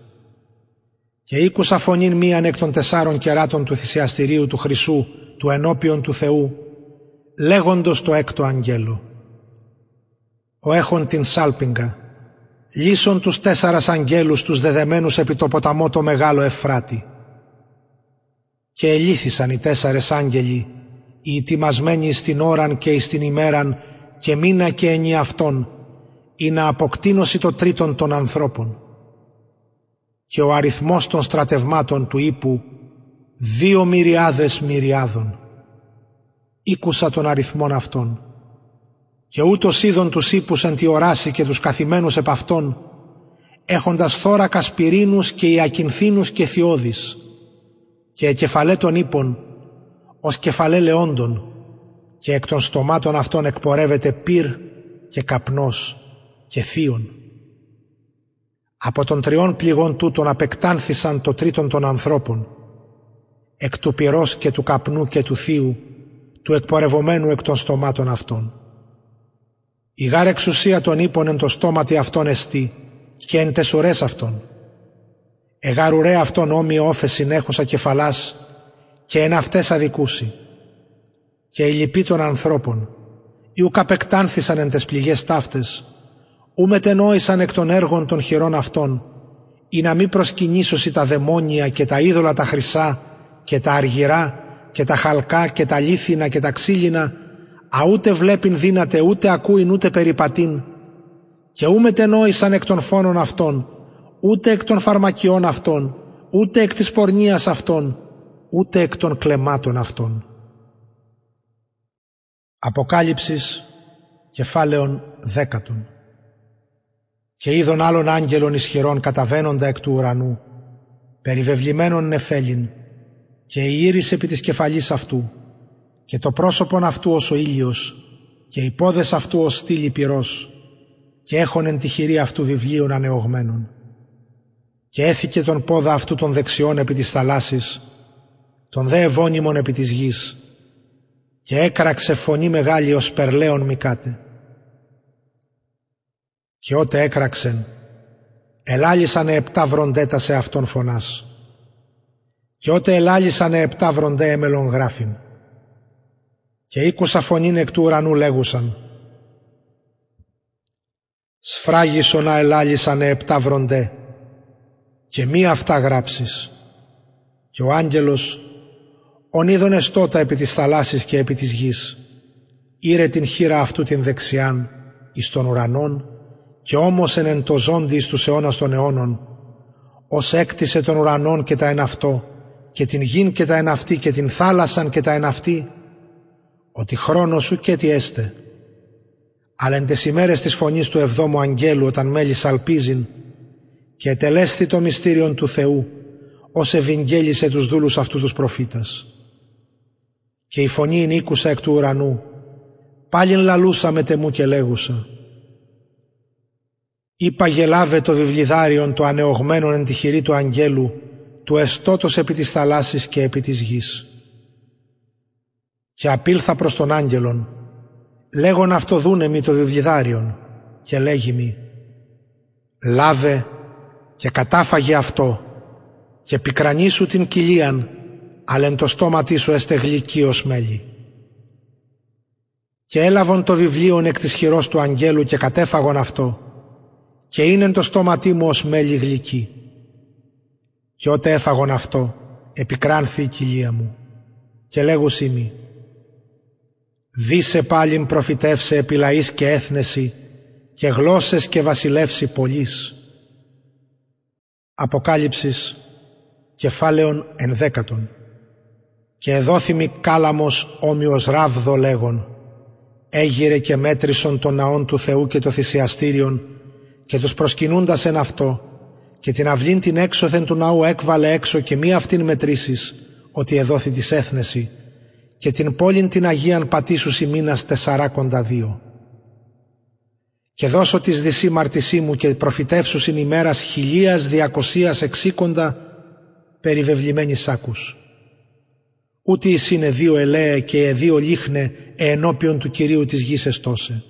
και ήκουσα φωνήν μίαν εκ των τεσσάρων κεράτων του θυσιαστηρίου του Χρυσού, του ενώπιον του Θεού, λέγοντος το έκτο αγγέλο. Ο έχων την σάλπιγγα, λύσον τους τέσσαρας αγγέλους τους δεδεμένους επί το ποταμό το μεγάλο Εφράτη. Και ελήθησαν οι τέσσαρες άγγελοι, οι ετοιμασμένοι στην ώραν και στην ημέραν και μήνα και ενι αυτών, ή να αποκτήνωση το τρίτον των ανθρώπων. Και ο αριθμός των στρατευμάτων του ύπου δύο μυριάδες μυριάδων. Ήκουσα τον αριθμόν αυτών. Και ούτως είδων τους ύπους εν τη οράση και τους καθημένους επ' αυτών έχοντας θώρακας πυρήνους και ιακυνθήνους και θειώδης και εκεφαλέ των ύπων ως κεφαλέ λεόντων και εκ των στομάτων αυτών εκπορεύεται πυρ και καπνός και θείον. Από των τριών πληγών τούτων απεκτάνθησαν το τρίτον των ανθρώπων, εκ του πυρός και του καπνού και του θείου, του εκπορευομένου εκ των στομάτων αυτών. Η γάρ εξουσία των ύπων εν το στόματι αυτών εστί και εν τεσουρές αυτών. Εγάρ ουρέ αυτών όμοιο όφες συνέχουσα κεφαλάς και εν αυτές αδικούσι. Και οι λυποί των ανθρώπων, οι ουκ απεκτάνθησαν εν τες πληγές ταύτες, ου μετενόησαν εκ των έργων των χειρών αυτών, ή να μη προσκυνήσωσι τα δαιμόνια και τα είδωλα τα χρυσά και τα αργυρά και τα χαλκά και τα λίθινα και τα ξύλινα, α ούτε βλέπειν δύναται ούτε ακούειν ούτε περιπατήν, και ου μετενόησαν εκ των φόνων αυτών, ούτε εκ των φαρμακιών αυτών, ούτε εκ της πορνείας αυτών, ούτε εκ των κλεμάτων αυτών. Αποκάλυψης κεφάλαιων δέκατον. Και είδων άλλων άγγελων ισχυρών καταβαίνοντα εκ του ουρανού, περιβεβλημένων νεφέλιν, και η ήρης επί της κεφαλής αυτού, και το πρόσωπον αυτού ως ο ήλιος, και οι πόδες αυτού ως στήλη πυρός, και έχων εν τη χειρή αυτού βιβλίων ανεωγμένων. Και έθηκε τον πόδα αυτού των δεξιών επί της θαλάσσης, τον δε ευώνυμων επί της γης, και έκραξε φωνή μεγάλη ως περλέον μικάτε. Και ότε έκραξεν, ελάλησανε επτά βροντέτα σε αυτόν φωνάς. Και ότε ελάλησανε επτά βροντέ έμελον γράφην. Και ήκουσα φωνήν εκ του ουρανού λέγουσαν. Σφράγισο να ελάλησανε επτά βροντέ και μη αυτά γράψεις. Και ο άγγελος ον είδον εστότα επί της θαλάσσης και επί της γης. Ήρε την χείρα αυτού την δεξιάν εις των ουρανών και όμως εν το ζώντι εις τους αιώνας των αιώνων ως έκτισε των ουρανών και τα εναυτό και την γην και τα εναυτή και την θάλασσαν και τα εναυτή ότι χρόνος σου και τι έστε. Αλλά εν τες ημέρες της φωνής του εβδόμου αγγέλου όταν μέλης σαλπίζειν και ετελέστη το μυστήριον του Θεού ως ευηγγέλισε τους δούλους αυτού τους προφήτας. Και η φωνή νίκουσα εκ του ουρανού, πάλιν λαλούσα με τεμού και λέγουσα. Είπα γελάβε το βιβλιδάριον το ανεωγμένον εν τη χειρή του αγγέλου, του εστώτος επί της θαλάσσης και επί της γης. Και απήλθα προς τον άγγελον, λέγον αυτό δούνε μη το βιβλιδάριον, και λέγει μη, λάβε και κατάφαγε αυτό και πικρανίσου την κοιλίαν, αλλά εν το στόματί σου έστε γλυκή ως μέλι. Και έλαβον το βιβλίον εκ της χειρός του αγγέλου και κατέφαγον αυτό και είναι το στόματί μου ως μέλι γλυκή. Και ότε έφαγον αυτό επικράνθη η κοιλία μου και λέγω σήμη Δίσε πάλιν προφητεύσε επί λαής και έθνεση και γλώσσες και βασιλεύσει πολλής. Αποκάλυψης κεφάλαιον ενδέκατον και εδόθημη κάλαμος όμοιος ράβδο λέγον έγειρε και μέτρησον τον ναόν του Θεού και το θυσιαστήριον και τους προσκυνούντας εν αυτό και την αυλήν την έξωθεν του ναού έκβαλε έξω και μη αυτήν μετρήσεις ότι εδόθη της έθνεση και την πόλην την Αγίαν πατήσουσι μήνας τεσσαράκοντα δύο. Και δώσω της δυσή μαρτισή μου και προφητεύσουσιν ημέρας χιλίας διακοσίας εξήκοντα περιβεβλημένης σάκους. Ούτε εις είναι δύο ελέε και δύο λίχνε ενώπιον του Κυρίου της γης εστώσε.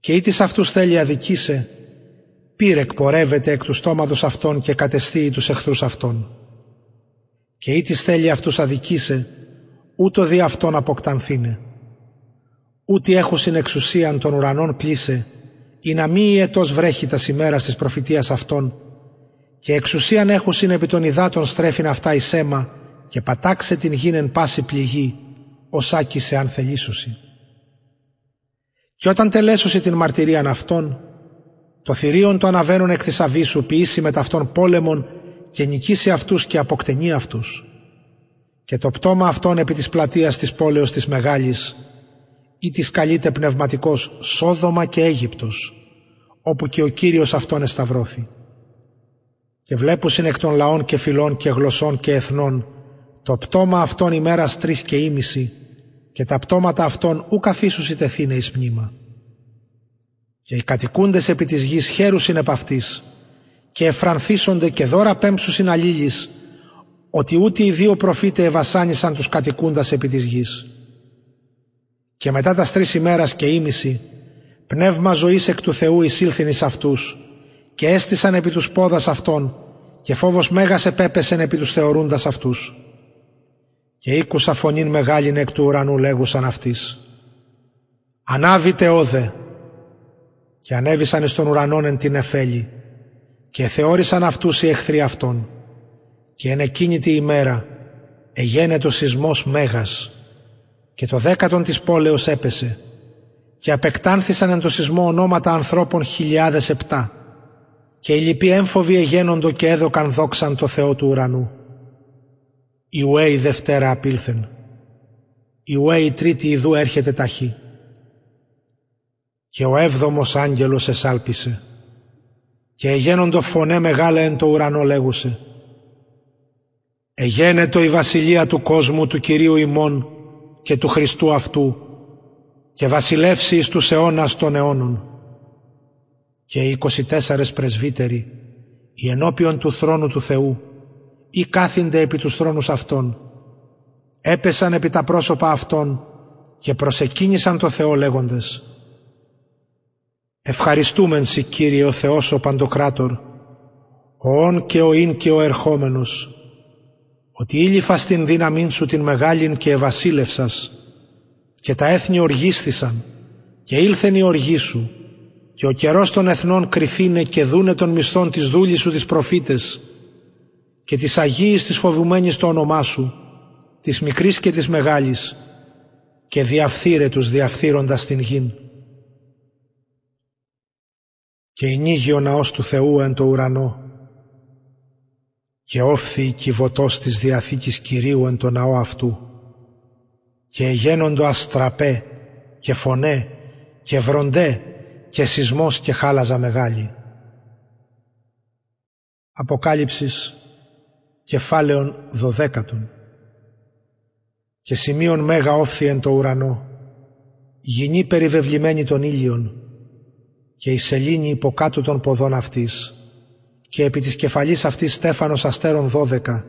Και ή της αυτούς θέλει αδικήσε, πήρε εκπορεύεται εκ του στόματος αυτών και κατεστεί τους εχθρούς αυτών. Και ή της θέλει αυτούς αδικήσε, ούτω δι' αυτόν αποκτανθήνε. Ούτε έχουν εξουσίαν των ουρανών πλήσε, ή να μη ιετός βρέχει τα σημέρα της προφητείας αυτών, και εξουσίαν έχουν επί των υδάτων στρέφειν αυτά η αίμα, και πατάξε την γίνεν πάση πληγή, ως άκησε αν θελήσωση. Και όταν τελέσωσε την μαρτυρίαν αυτών, το θηρίον το αναβαίνουν εκ θησαβήσου ποιήσει με ταυτόν πόλεμον και νικήσει αυτούς και αποκτενεί αυτούς. Και το πτώμα αυτών επί της πλατείας της πόλεως της Μεγάλης ή της καλείται πνευματικός Σόδομα και Αίγυπτος, όπου και ο Κύριος αυτόν εσταυρώθη. Και βλέπουσιν εκ των λαών και φυλών και γλωσσών και εθνών το πτώμα αυτών ημέρας τρεις και ήμιση και τα πτώματα αυτών ουκ αφήσουσι τεθήνε εις μνήμα. Και οι κατοικούντες επί της γης χαίρουσιν επ' αυτής και εφρανθίσονται και δώρα πέμψουσιν αλλήλεις ότι ούτε οι δύο προφήτες ευασάνισαν τους κατοικούντας επί της γης. Και μετά τας τρεις ημέρας και ήμιση πνεύμα ζωής εκ του Θεού εισήλθην εις αυτούς και έστησαν επί τους πόδας αυτών και φόβος μέγας επέπεσεν επί τους θεωρούντας αυτούς. Και ήκουσα φωνήν μεγάλην εκ του ουρανού λέγουσαν αυτής «Ανάβητε όδε» και ανέβησαν εις τον ουρανόν εν την εφέλη και θεώρησαν αυτούς οι εχθροί αυτών και εν εκείνη τη ημέρα εγένετο σεισμός μέγας και το δέκατον της πόλεως έπεσε και απεκτάνθησαν εν το σεισμό ονόματα ανθρώπων χιλιάδες επτά και οι λοιποί έμφοβοι εγένοντο και έδωκαν δόξαν το Θεό του ουρανού. Η ουέ η Δευτέρα απήλθεν. Η ουέ η Τρίτη ιδού έρχεται ταχύ. Και ο έβδομος άγγελος εσάλπισε. Και εγένοντο φωνέ μεγάλα εν το ουρανό λέγουσε. Εγένετο η βασιλεία του κόσμου του Κυρίου ημών και του Χριστού αυτού και βασιλεύσει εις τους αιώνας των αιώνων. Και οι 24 πρεσβύτεροι, οι ενώπιον του θρόνου του Θεού, ή κάθινται επί τους θρόνους αυτών, έπεσαν επί τα πρόσωπα αυτών και προσεκίνησαν το Θεό λέγοντες «Ευχαριστούμεν σοι Κύριε ο Θεός ο Παντοκράτορ, ο όν και ο ίν και ο ερχόμενος, ότι ήλυφα στην δύναμήν σου την μεγάλην και ευασίλευσας και τα έθνη οργίστησαν και ήλθεν η οργή σου και ο καιρός των εθνών κρυθήνε και δούνε των μισθών της δούλης σου της προφήτες και της Αγίης της φοβουμένης το όνομά σου, της μικρής και της μεγάλης και διαφθείρε τους διαφθείροντας την γην. Και εινίγει ο ναός του Θεού εν το ουρανό και όφθη κυβωτός της Διαθήκης Κυρίου εν το ναό αυτού. Και εγένοντο αστραπέ και φωνέ και βροντέ και σεισμός και χάλαζα μεγάλη. Αποκάλυψης κεφάλαιον δωδέκατον. Και σημείων μέγα όφθη εν το ουρανό γυνή περιβεβλημένη των ήλιων και η σελήνη υποκάτω των ποδών αυτής και επί της κεφαλής αυτής στέφανος αστέρων δώδεκα.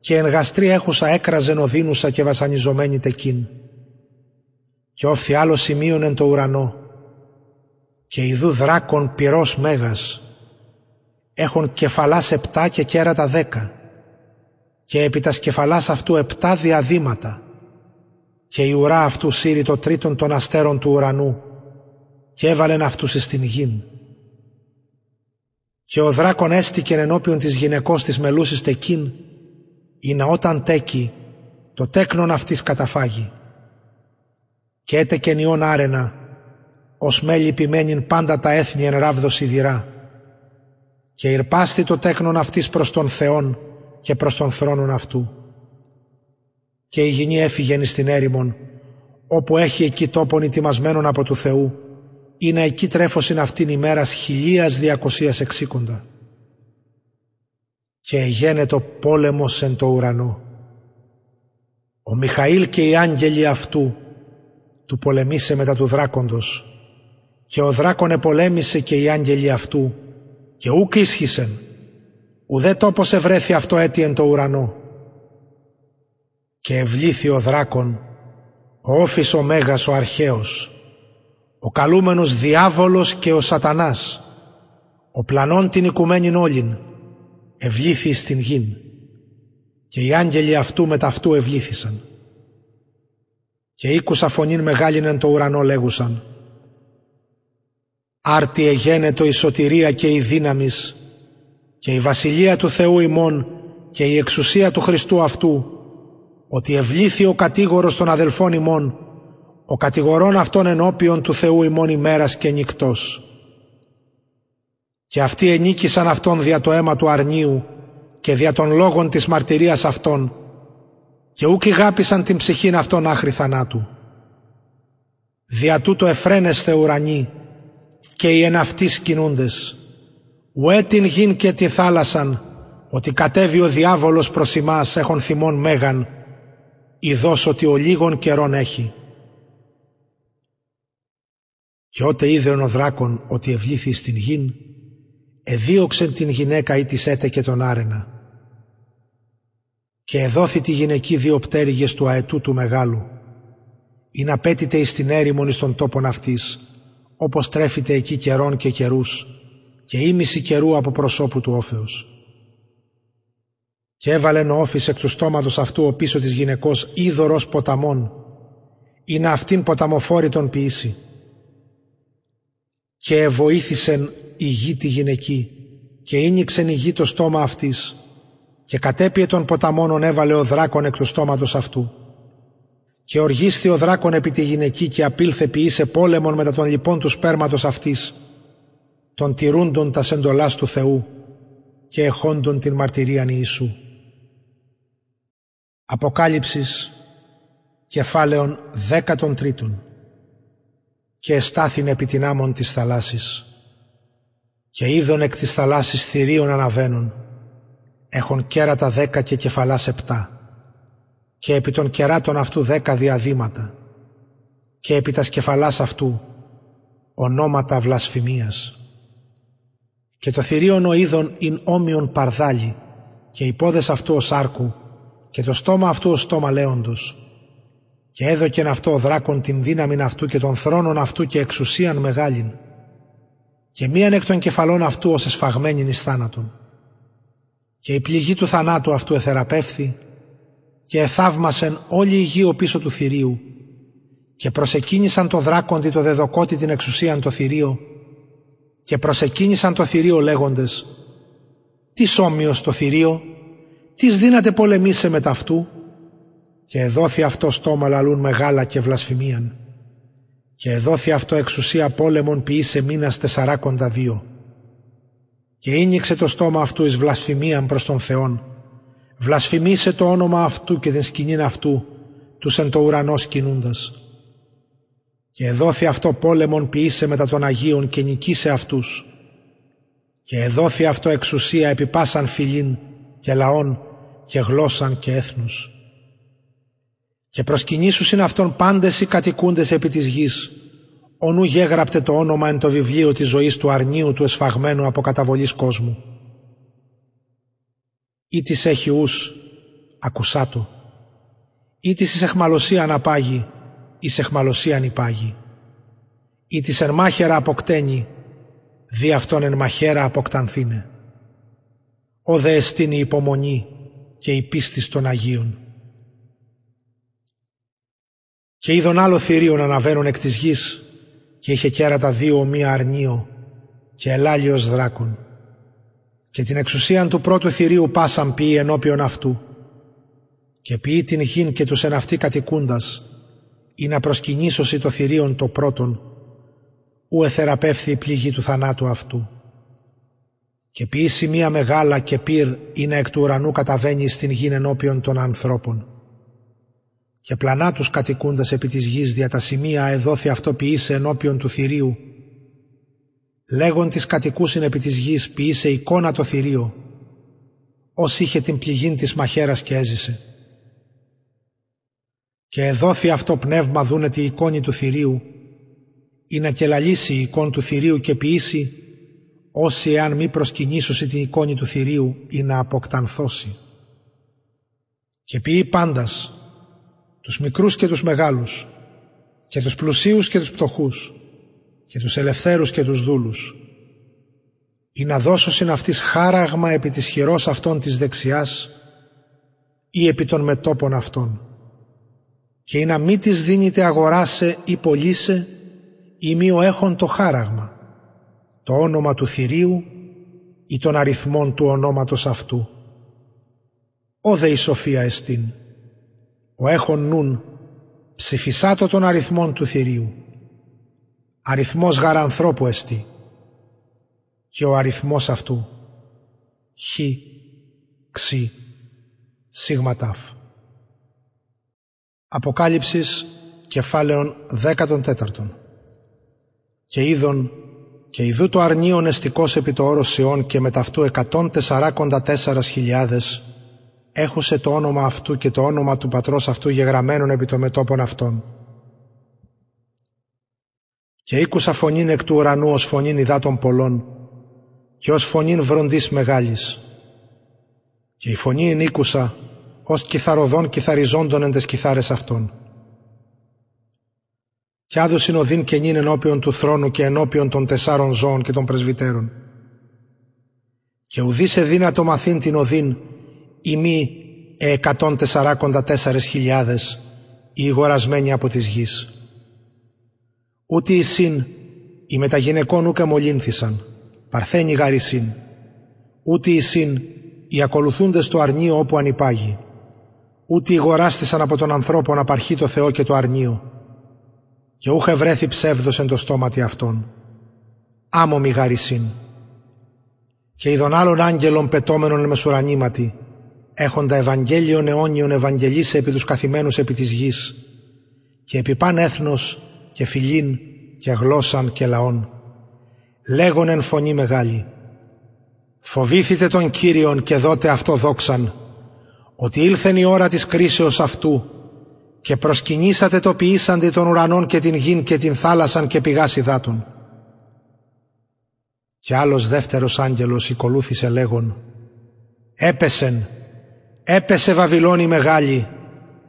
Και εν γαστρή έχουσα έκραζεν οδύνουσα και βασανιζομένη τεκίν. Και όφθη άλλο σημείων εν το ουρανό. Και ιδού δράκων πυρός μέγας. Έχουν κεφαλάς επτά και κέρατα δέκα. Και επί τας κεφαλάς αυτού επτά διαδήματα. Και η ουρά αυτού σύρει το τρίτον των αστέρων του ουρανού. Και έβαλεν αυτούς εις την γην. Και ο δράκον έστηκε ενώπιον της γυναικός της μελούσης τεκίν ή να όταν τέκει το τέκνον αυτής καταφάγει. Και έτεκεν ιόν άρενα, ως μέλη ποιμένην πάντα τα έθνη εν ράβδο σιδηρά. Και ηρπάστη το τέκνον αυτής προς τον Θεόν και προς τον θρόνον αυτού. Και η γυνή έφυγεν στην έρημον, όπου έχει εκεί τόπον ετοιμασμένον από του Θεού, ή να εκεί τρέφωσιν αυτήν ημέρας χιλίας διακοσίας εξήκοντα. Και εγένετο πόλεμος εν το ουρανό. Ο Μιχαήλ και οι άγγελοι αυτού του πολεμήσε μετά του δράκοντος. Και ο δράκον επολέμησε και οι άγγελοι αυτού και ούκ ίσχυσεν. Ουδέ τόπος ευρέθη αυτό έτη εν το ουρανό. Και ευλήθη ο δράκον ο όφης ο Μέγας ο αρχαίος ο καλούμενος διάβολος και ο σατανάς. Ο πλανών την οικουμένην όλην ευλήθη στην γην. Και οι άγγελοι αυτού με ταυτού ευλήθησαν. Και ήκουσα φωνήν μεγάλην εν το ουρανό λέγουσαν. «Άρτη εγένετο η σωτηρία και η δύναμις και η βασιλεία του Θεού ημών και η εξουσία του Χριστού αυτού ότι ευλήθη ο κατήγορος των αδελφών ημών ο κατηγορών αυτών ενώπιον του Θεού ημών ημέρας και νυκτός και αυτοί ενίκησαν αυτόν δια το αίμα του αρνίου και δια των λόγων της μαρτυρίας αυτών και ούκ γάπησαν την ψυχήν αυτών άχρη θανάτου. Δια τούτο εφραίνεσθε ουρανοί και οι εναυτοί κινούντες. Ουέ την γην και τη θάλασσαν ότι κατέβει ο διάβολος προς εμάς έχουν θυμών μέγαν ειδός ότι ο λίγων καιρών έχει. Και ότε είδε ο δράκον ότι ευλήθη στην γην εδίωξεν την γυναίκα ή της έτεκε τον άρενα. Και εδόθη τη γυναική δύο πτέρυγες του αετού του μεγάλου, ή να πέτειται εις την έρημον εις των τόπων αυτής, όπως τρέφεται εκεί καιρών και καιρούς, και ήμιση καιρού από προσώπου του όφεως. Και έβαλεν ο όφης εκ του στόματος αυτού ο πίσω της γυναικός είδωρος ποταμών, ή να αυτήν ποταμοφόρη τον ποιήσει. Και βοήθησεν η γη τη γυναική και ίνιξεν η γη το στόμα αυτής και κατέπιε των ποταμόνων έβαλε ο δράκον εκ του στόματος αυτού. Και οργίσθη ο δράκον επί τη γυναική και απήλθε ποιήσε πόλεμον μετά των λοιπόν του σπέρματος αυτής. των τηρούντων τα σεντολάς του Θεού και εχόντων την μαρτυρίαν Ιησού. Αποκάλυψης κεφάλαιων δέκατον τρίτων και εστάθην επί την άμμον της θαλάσσης. Και είδον εκ της θαλάσσης θηρίων αναβαίνων έχουν κέρατα δέκα και κεφαλάς επτά και επί των κεράτων αυτού δέκα διαδήματα. Και επί τας σκεφαλάς αυτού ονόματα βλασφημίας. Και το θηρίον ο είδων ειν όμοιον παρδάλι και οι πόδες αυτού ως άρκου και το στόμα αυτού ως στόμα λέοντος και έδωκεν αυτό ο δράκον την δύναμη αυτού και των θρόνων αυτού και εξουσίαν μεγάλην. Και μίαν εκ των κεφαλών αυτού ως εσφαγμένην εις θάνατον. Και η πληγή του θανάτου αυτού εθεραπεύθη και εθαύμασεν όλη η γη πίσω του θηρίου. Και προσεκίνησαν το δράκοντι το δεδοκότη την εξουσίαν το θηρίο. Και προσεκίνησαν το θηρίο λέγοντες «Τις όμοιος το θηρίο, τις δύναται πολεμήσε με ταυτού» και εδόθη αυτό στόμα λαλούν μεγάλα και βλασφημίαν. Και εδόθη αυτό εξουσία πόλεμων ποιήσε μήνας τεσσαράκοντα δύο. Και ίνιξε το στόμα αυτού εις βλασφημίαν προς τον Θεόν. Βλασφημίσε το όνομα αυτού και την σκηνήν αυτού τους εν το ουρανό σκηνούντας. Και εδόθη αυτό πόλεμον ποιήσε μετά των Αγίων και νικήσε αυτούς. Και εδόθη αυτό εξουσία επί πάσαν φιλήν και λαών και γλώσσαν και έθνους και προσκυνήσουσιν αυτόν πάντες οι κατοικούντες επί της γης. Ονού γέγραπτε το όνομα εν το βιβλίο της ζωής του αρνίου του εσφαγμένου από καταβολής κόσμου. Ή της έχει ους ακουσάτο ή της εις εχμαλωσία αναπάγει εις εχμαλωσία ανυπάγει ή της εν μάχαιρα αποκτένει δι' αυτόν εν μαχαίρα αποκτανθήνε. Ο δε εστίνη υπομονή και η πίστη των Αγίων και είδον άλλο θηρίον αναβαίνουν εκ της γης και είχε κέρατα δύο ομοία αρνίο και ελάλιος δράκων. Και την εξουσίαν του πρώτου θηρίου πάσαν ποιή ενώπιον αυτού. Και ποιή την γην και τους εν αυτή κατοικούντας ή να προσκυνήσωση το θηρίον το πρώτον ου εθεραπεύθη η πληγή του θανάτου αυτού. Και ποιή σημεία μεγάλα και πυρ είναι εκ του ουρανού καταβαίνει στην γην ενώπιον των ανθρώπων και πλανά τους κατοικούντας επί της γης δια τα σημεία εδόθη αυτό ποιήσε ενώπιον του θηρίου. Λέγον της κατοικούσιν επί της γης ποιήσε εικόνα το θηρίο. Ως είχε την πληγήν της μαχαίρας και έζησε. Και εδόθη αυτό πνεύμα δούνε τη εικόνη του θηρίου. Ή να κελαλήσει η εικόν του θηρίου και ποιήσει όσοι εάν μη προσκυνήσωση την εικόνη του θηρίου ή να αποκτανθώσει. Και ποιεί πάντας τους μικρούς και τους μεγάλους και τους πλουσίους και τους πτωχούς και τους ελευθέρους και τους δούλους. Ή να δώσω συν αυτής χάραγμα επί της χειρός αυτών της δεξιάς ή επί των μετόπων αυτών. Και ή να μη της δίνεται αγοράσε ή πωλήσε ή μη ο έχων το χάραγμα το όνομα του θηρίου ή των αριθμών του ονόματος αυτού. Ω δε η σοφία εστίν, ο έχων νουν ψηφισάτο των αριθμών του θηρίου. Αριθμός γάρα ανθρώπου εστί. Και ο αριθμός αυτού χ, ξι, σίγμα τάφ. Αποκάλυψης κεφάλαιον τεταρτον Και είδον και ειδού το αρνίον εστικός επί το όρος Σιών και με ταυτού εκατόν τεσσαράκοντα χιλιάδες έχουσε το όνομα αυτού και το όνομα του πατρός αυτού γεγραμμένον επί το μετόπων αυτών και ήκουσα φωνήν εκ του ουρανού ως φωνήν υδάτων πολλών και ως φωνήν βροντής μεγάλης. Και η φωνή ήκουσα ως κιθαροδών κιθαριζόντων εν τες κιθάρες αυτών. Κι άδουσιν οδύν και νυν ενώπιον του θρόνου και ενώπιον των τεσσάρων ζώων και των πρεσβυτέρων. Και ουδής εδύνατο μαθήν την οδύν η μη εκατόν τεσσαράκοντα τέσσαρες χιλιάδες οι αγορασμένοι από της γης Ούτε οι συν, οι μεταγυναικών ούκα μολύνθησαν, παρθένοι γαρισίν. Ούτε οι συν, οι ακολουθούντες το αρνίο όπου ανυπάγει. Ούτε οι γοράστησαν από τον ανθρώπο να παρχεί το Θεό και το αρνίο. Και ούχε βρέθη ψεύδος εν το στόματι αυτών. άμμο μη γαρισίν. Και ειδον άλλων άγγελων πετώμενων μεσουρανήματι, έχοντα Ευαγγέλιον αιώνιον Ευαγγελίσε επί τους καθημένους επί της γης, και επί παν έθνος και φιλήν και γλώσσαν και λαών, λέγον εν φωνή μεγάλη, φοβήθητε τον Κύριον και δότε αυτό δόξαν, ότι ήλθεν η ώρα της κρίσεως αυτού και προσκυνήσατε το ποιήσαντε των ουρανών και την γην και την θάλασσαν και πηγάς υδάτων. Και άλλος δεύτερος άγγελος οικολούθησε λέγον «Έπεσεν, έπεσε Βαβυλώνη μεγάλη,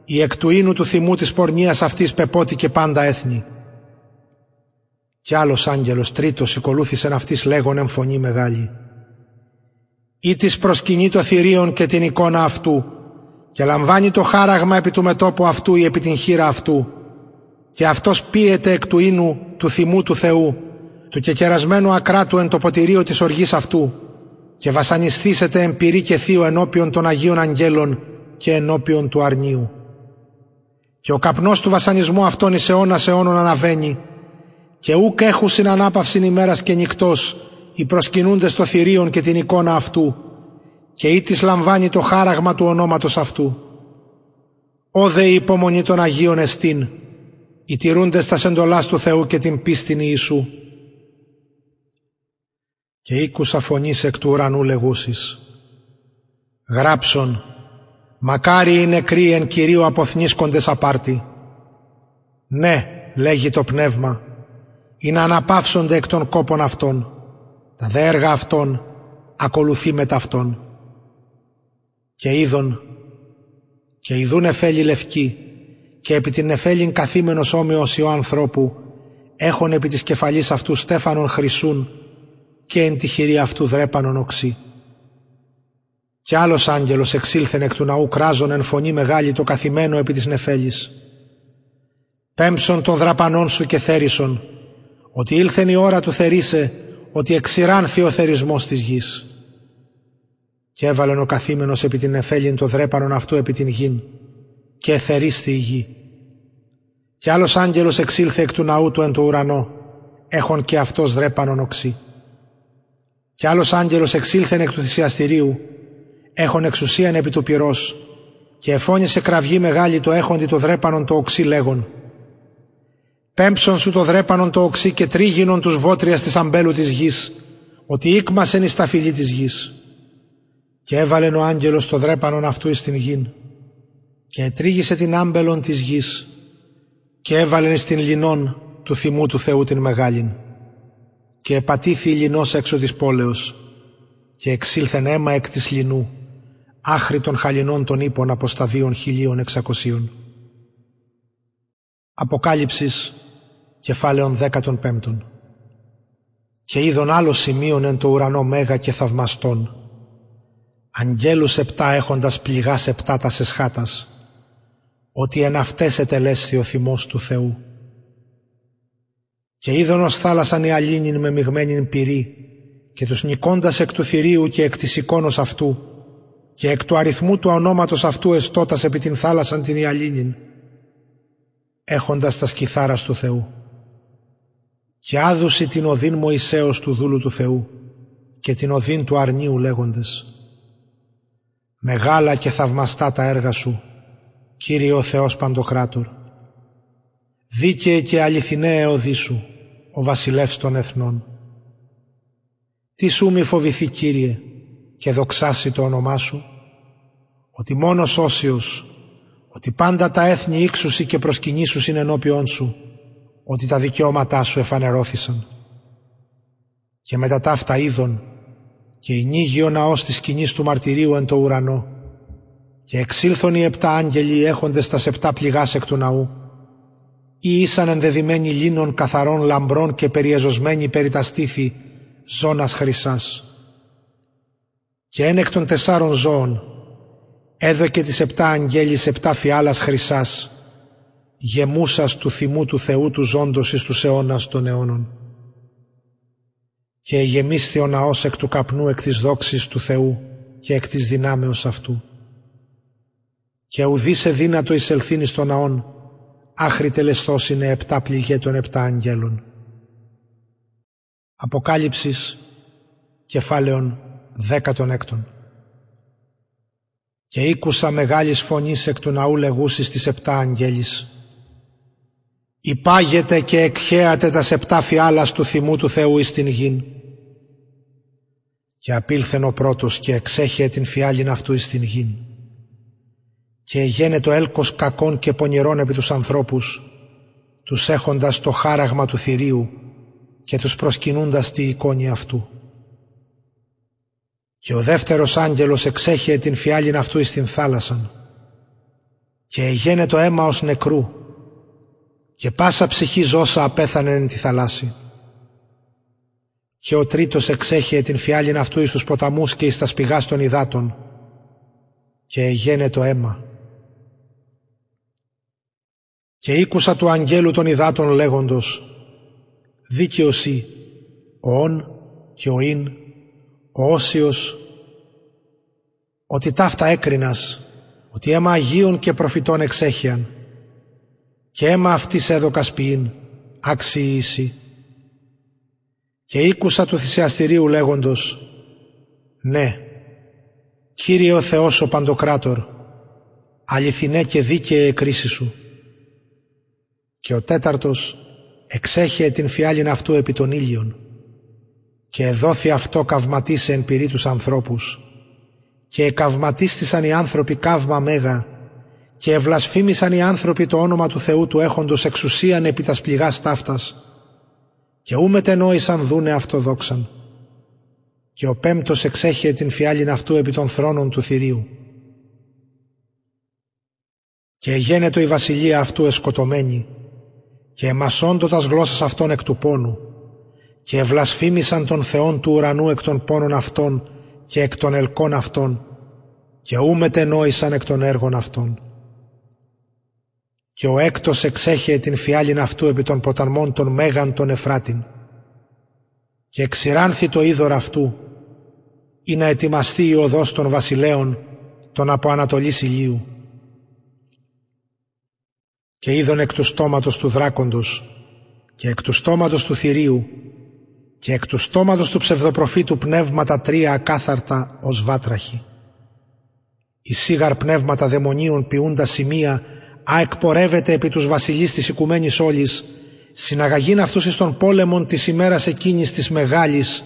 η εκ του ίνου του θυμού της πορνείας αυτής πεπότη και πάντα έθνη». Κι άλλος άγγελος τρίτος οικολούθησεν αυτής λέγον εμφωνή μεγάλη. «Ή της προσκυνεί το θηρίον και την εικόνα αυτού και λαμβάνει το χάραγμα επί του μετόπου αυτού ή επί την χείρα αυτού. Και αυτός πίεται εκ του ίνου του θυμού του Θεού του κεκερασμένου ακράτου εν το ποτηρίο της οργής αυτού και βασανιστήσετε εμπειρή και θείο ενώπιον των Αγίων Αγγέλων και ενώπιον του αρνίου. Και ο καπνός του βασανισμού αυτών εις αιώνας αιώνων αναβαίνει και ούκ έχουν συνανάπαυσιν ημέρας και νυχτός οι προσκυνούντες το θηρίον και την εικόνα αυτού και ή της λαμβάνει το χάραγμα του ονόματος αυτού. Ω δε η υπομονή των Αγίων εστίν, οι τηρούντες τα σεντολάς του Θεού και την πίστην Ιησού. Και ήκουσα φωνής εκ του ουρανού λεγούσης. Γράψον, μακάρι οι νεκροί εν Κυρίου αποθνίσκοντες απάρτη. Ναι, λέγει το πνεύμα, ή να αναπαύσονται εκ των κόπων αυτών. Τα δε έργα αυτών ακολουθεί μετά αυτών και είδον και ειδούν εφέλη λευκή και επί την εφέλην καθήμενος όμοιος Υιό ανθρώπου έχουν επί της κεφαλής αυτού στέφανον χρυσούν και εν τη χειρή αυτού δρέπανον οξύ. Κι άλλος άγγελος εξήλθεν εκ του ναού κράζον εν φωνή μεγάλη το καθημένο επί της νεφέλης. Πέμψον των δραπανών σου και θέρισον, ότι ήλθεν η ώρα του θερίσε, ότι εξηράνθη ο θερισμός της γης και έβαλεν ο καθήμενος επί την εφέλην το δρέπανον αυτού επί την γην και εθερίστη η γη. Και άλλος άγγελος εξήλθε εκ του ναού του εν το ουρανό, έχων και αυτός δρέπανον οξύ. Και άλλος άγγελος εξήλθεν εκ του θυσιαστηρίου, έχων εξουσίαν επί του πυρός, και εφώνησε κραυγή μεγάλη το έχοντι το δρέπανον το οξύ λέγον. Πέμψον σου το δρέπανον το οξύ και τρίγινον τους βότριας της αμπέλου της γης, ότι ήκμασεν εις τα φυλή της γης και έβαλεν ο άγγελος το δρέπανον αυτού εις την γην. Και ετρίγησε την άμπελον της γης και έβαλεν στην λινόν του θυμού του Θεού την μεγάλην και επατήθη η λινός έξω της πόλεως και εξήλθεν αίμα εκ της λινού άχρη των χαλινών των ύπων από σταδίων χιλίων εξακοσίων. Αποκάλυψης κεφάλαιον δέκατον πέμπτον και είδον άλλο σημείων εν το ουρανό μέγα και θαυμαστών αγγέλους επτά έχοντας πληγάς επτά τα σεσχάτας, ότι εν αυτές ετελέσθη ο θυμός του Θεού. Και είδον ως θάλασσαν η αλήνην με μειγμένην πυρή, και τους νικώντας εκ του θηρίου και εκ της εικόνος αυτού, και εκ του αριθμού του ονόματος αυτού εστώτας επί την θάλασσαν την Ιαλήνην, έχοντας τα σκυθάρας του Θεού. Και άδουση την οδύν Μωυσέως του δούλου του Θεού, και την οδύν του αρνίου λέγοντες, Μεγάλα και θαυμαστά τα έργα σου, Κύριε ο Θεός Παντοκράτορ. Δίκαιε και αληθινέ εωδή σου, ο βασιλεύς των εθνών. Τι σου μη φοβηθεί Κύριε και δοξάσει το όνομά σου, ότι μόνος όσιος, ότι πάντα τα έθνη ήξουσι και προσκυνήσους είναι ενώπιόν σου, ότι τα δικαιώματά σου εφανερώθησαν. Και μετά τα αυτά είδων και νύγει ο ναός της σκηνής του μαρτυρίου εν το ουρανό και εξήλθον οι επτά άγγελοι έχοντες τα σεπτά πληγάς εκ του ναού ή ήσαν ενδεδειμένοι λίνων καθαρών λαμπρών και περιεζωσμένοι περί τα στήθη ζώνας χρυσάς. Και εν εκ των τεσσάρων ζώων έδωκε τις επτά αγγέλης επτά φιάλας χρυσάς γεμούσας του θυμού του Θεού του ζώντος εις τους αιώνας των αιώνων και γεμίσθη ο ναός εκ του καπνού εκ της δόξης του Θεού και εκ της δυνάμεως αυτού. Και ουδή σε δύνατο εισελθύνει στον ναόν, άχρη τελεστός είναι επτά πληγέ των επτά αγγέλων. Αποκάλυψης κεφάλαιον δέκατον έκτον. Και ήκουσα μεγάλης φωνής εκ του ναού λεγούσης της επτά αγγέλης. Υπάγεται και εκχέατε τας σεπτά φιάλας του θυμού του Θεού εις την γην. Και απήλθεν ο πρώτος και εξέχε την φιάλην αυτού εις την γην. Και εγένε το έλκος κακών και πονηρών επί τους ανθρώπους, τους έχοντας το χάραγμα του θηρίου και τους προσκυνούντας τη εικόνη αυτού. Και ο δεύτερος άγγελος εξέχειε την φιάλην αυτού εις την θάλασσαν και εγένε το αίμα ως νεκρού και πάσα ψυχή ζώσα απέθανε εν τη θαλάσση. Και ο τρίτος εξέχειε την φιάλην αυτού εις τους ποταμούς και εις τα σπηγάς των υδάτων και εγένε το αίμα. Και ήκουσα του αγγέλου των υδάτων λέγοντος «Δίκαιος ο ον και ο ίν ο Όσιος ότι ταύτα έκρινας, ότι αίμα Αγίων και προφητών εξέχιαν και αίμα αυτής έδωκας ποιήν, άξιοι ίση. Και ήκουσα του θυσιαστηρίου λέγοντος «Ναι, Κύριε ο Θεός ο Παντοκράτορ, αληθινέ και δίκαιε εκκρίση Σου». Και ο τέταρτος εξέχειε την φιάλην αυτού επί των ήλιων και εδόθη αυτό καυματίσε εν πυρή τους ανθρώπους και εκαυματίστησαν οι άνθρωποι καύμα μέγα και ευλασφήμισαν οι άνθρωποι το όνομα του Θεού του έχοντος εξουσίαν επί τας πληγάς ταύτας και ού μετενόησαν δούνε αυτοδόξαν. Και ο πέμπτος εξέχειε την φιάλην αυτού επί των θρόνων του θηρίου. Και εγένετο η βασιλεία αυτού εσκοτωμένη και εμασόντοτας γλώσσας αυτών εκ του πόνου και ευλασφήμισαν τον Θεόν του ουρανού εκ των πόνων αυτών και εκ των ελκών αυτών και ού μετενόησαν εκ των έργων αυτών. Και ο έκτος εξέχε την φιάλην αυτού επί των ποταμών των Μέγαν των Εφράτην και εξηράνθη το είδωρ αυτού ή να ετοιμαστεί η οδός των βασιλέων των από Ανατολής ηλίου. Και είδον εκ του στόματος του δράκοντος και εκ του στόματος του θηρίου και εκ του στόματος του ψευδοπροφήτου πνεύματα τρία ακάθαρτα ως βάτραχοι. Η σίγαρ πνεύματα δαιμονίων ποιούντα σημεία α εκπορεύεται επί τους βασιλείς της οικουμένης όλης συναγαγήν αυτούς εις των πόλεμων της ημέρας εκείνης της μεγάλης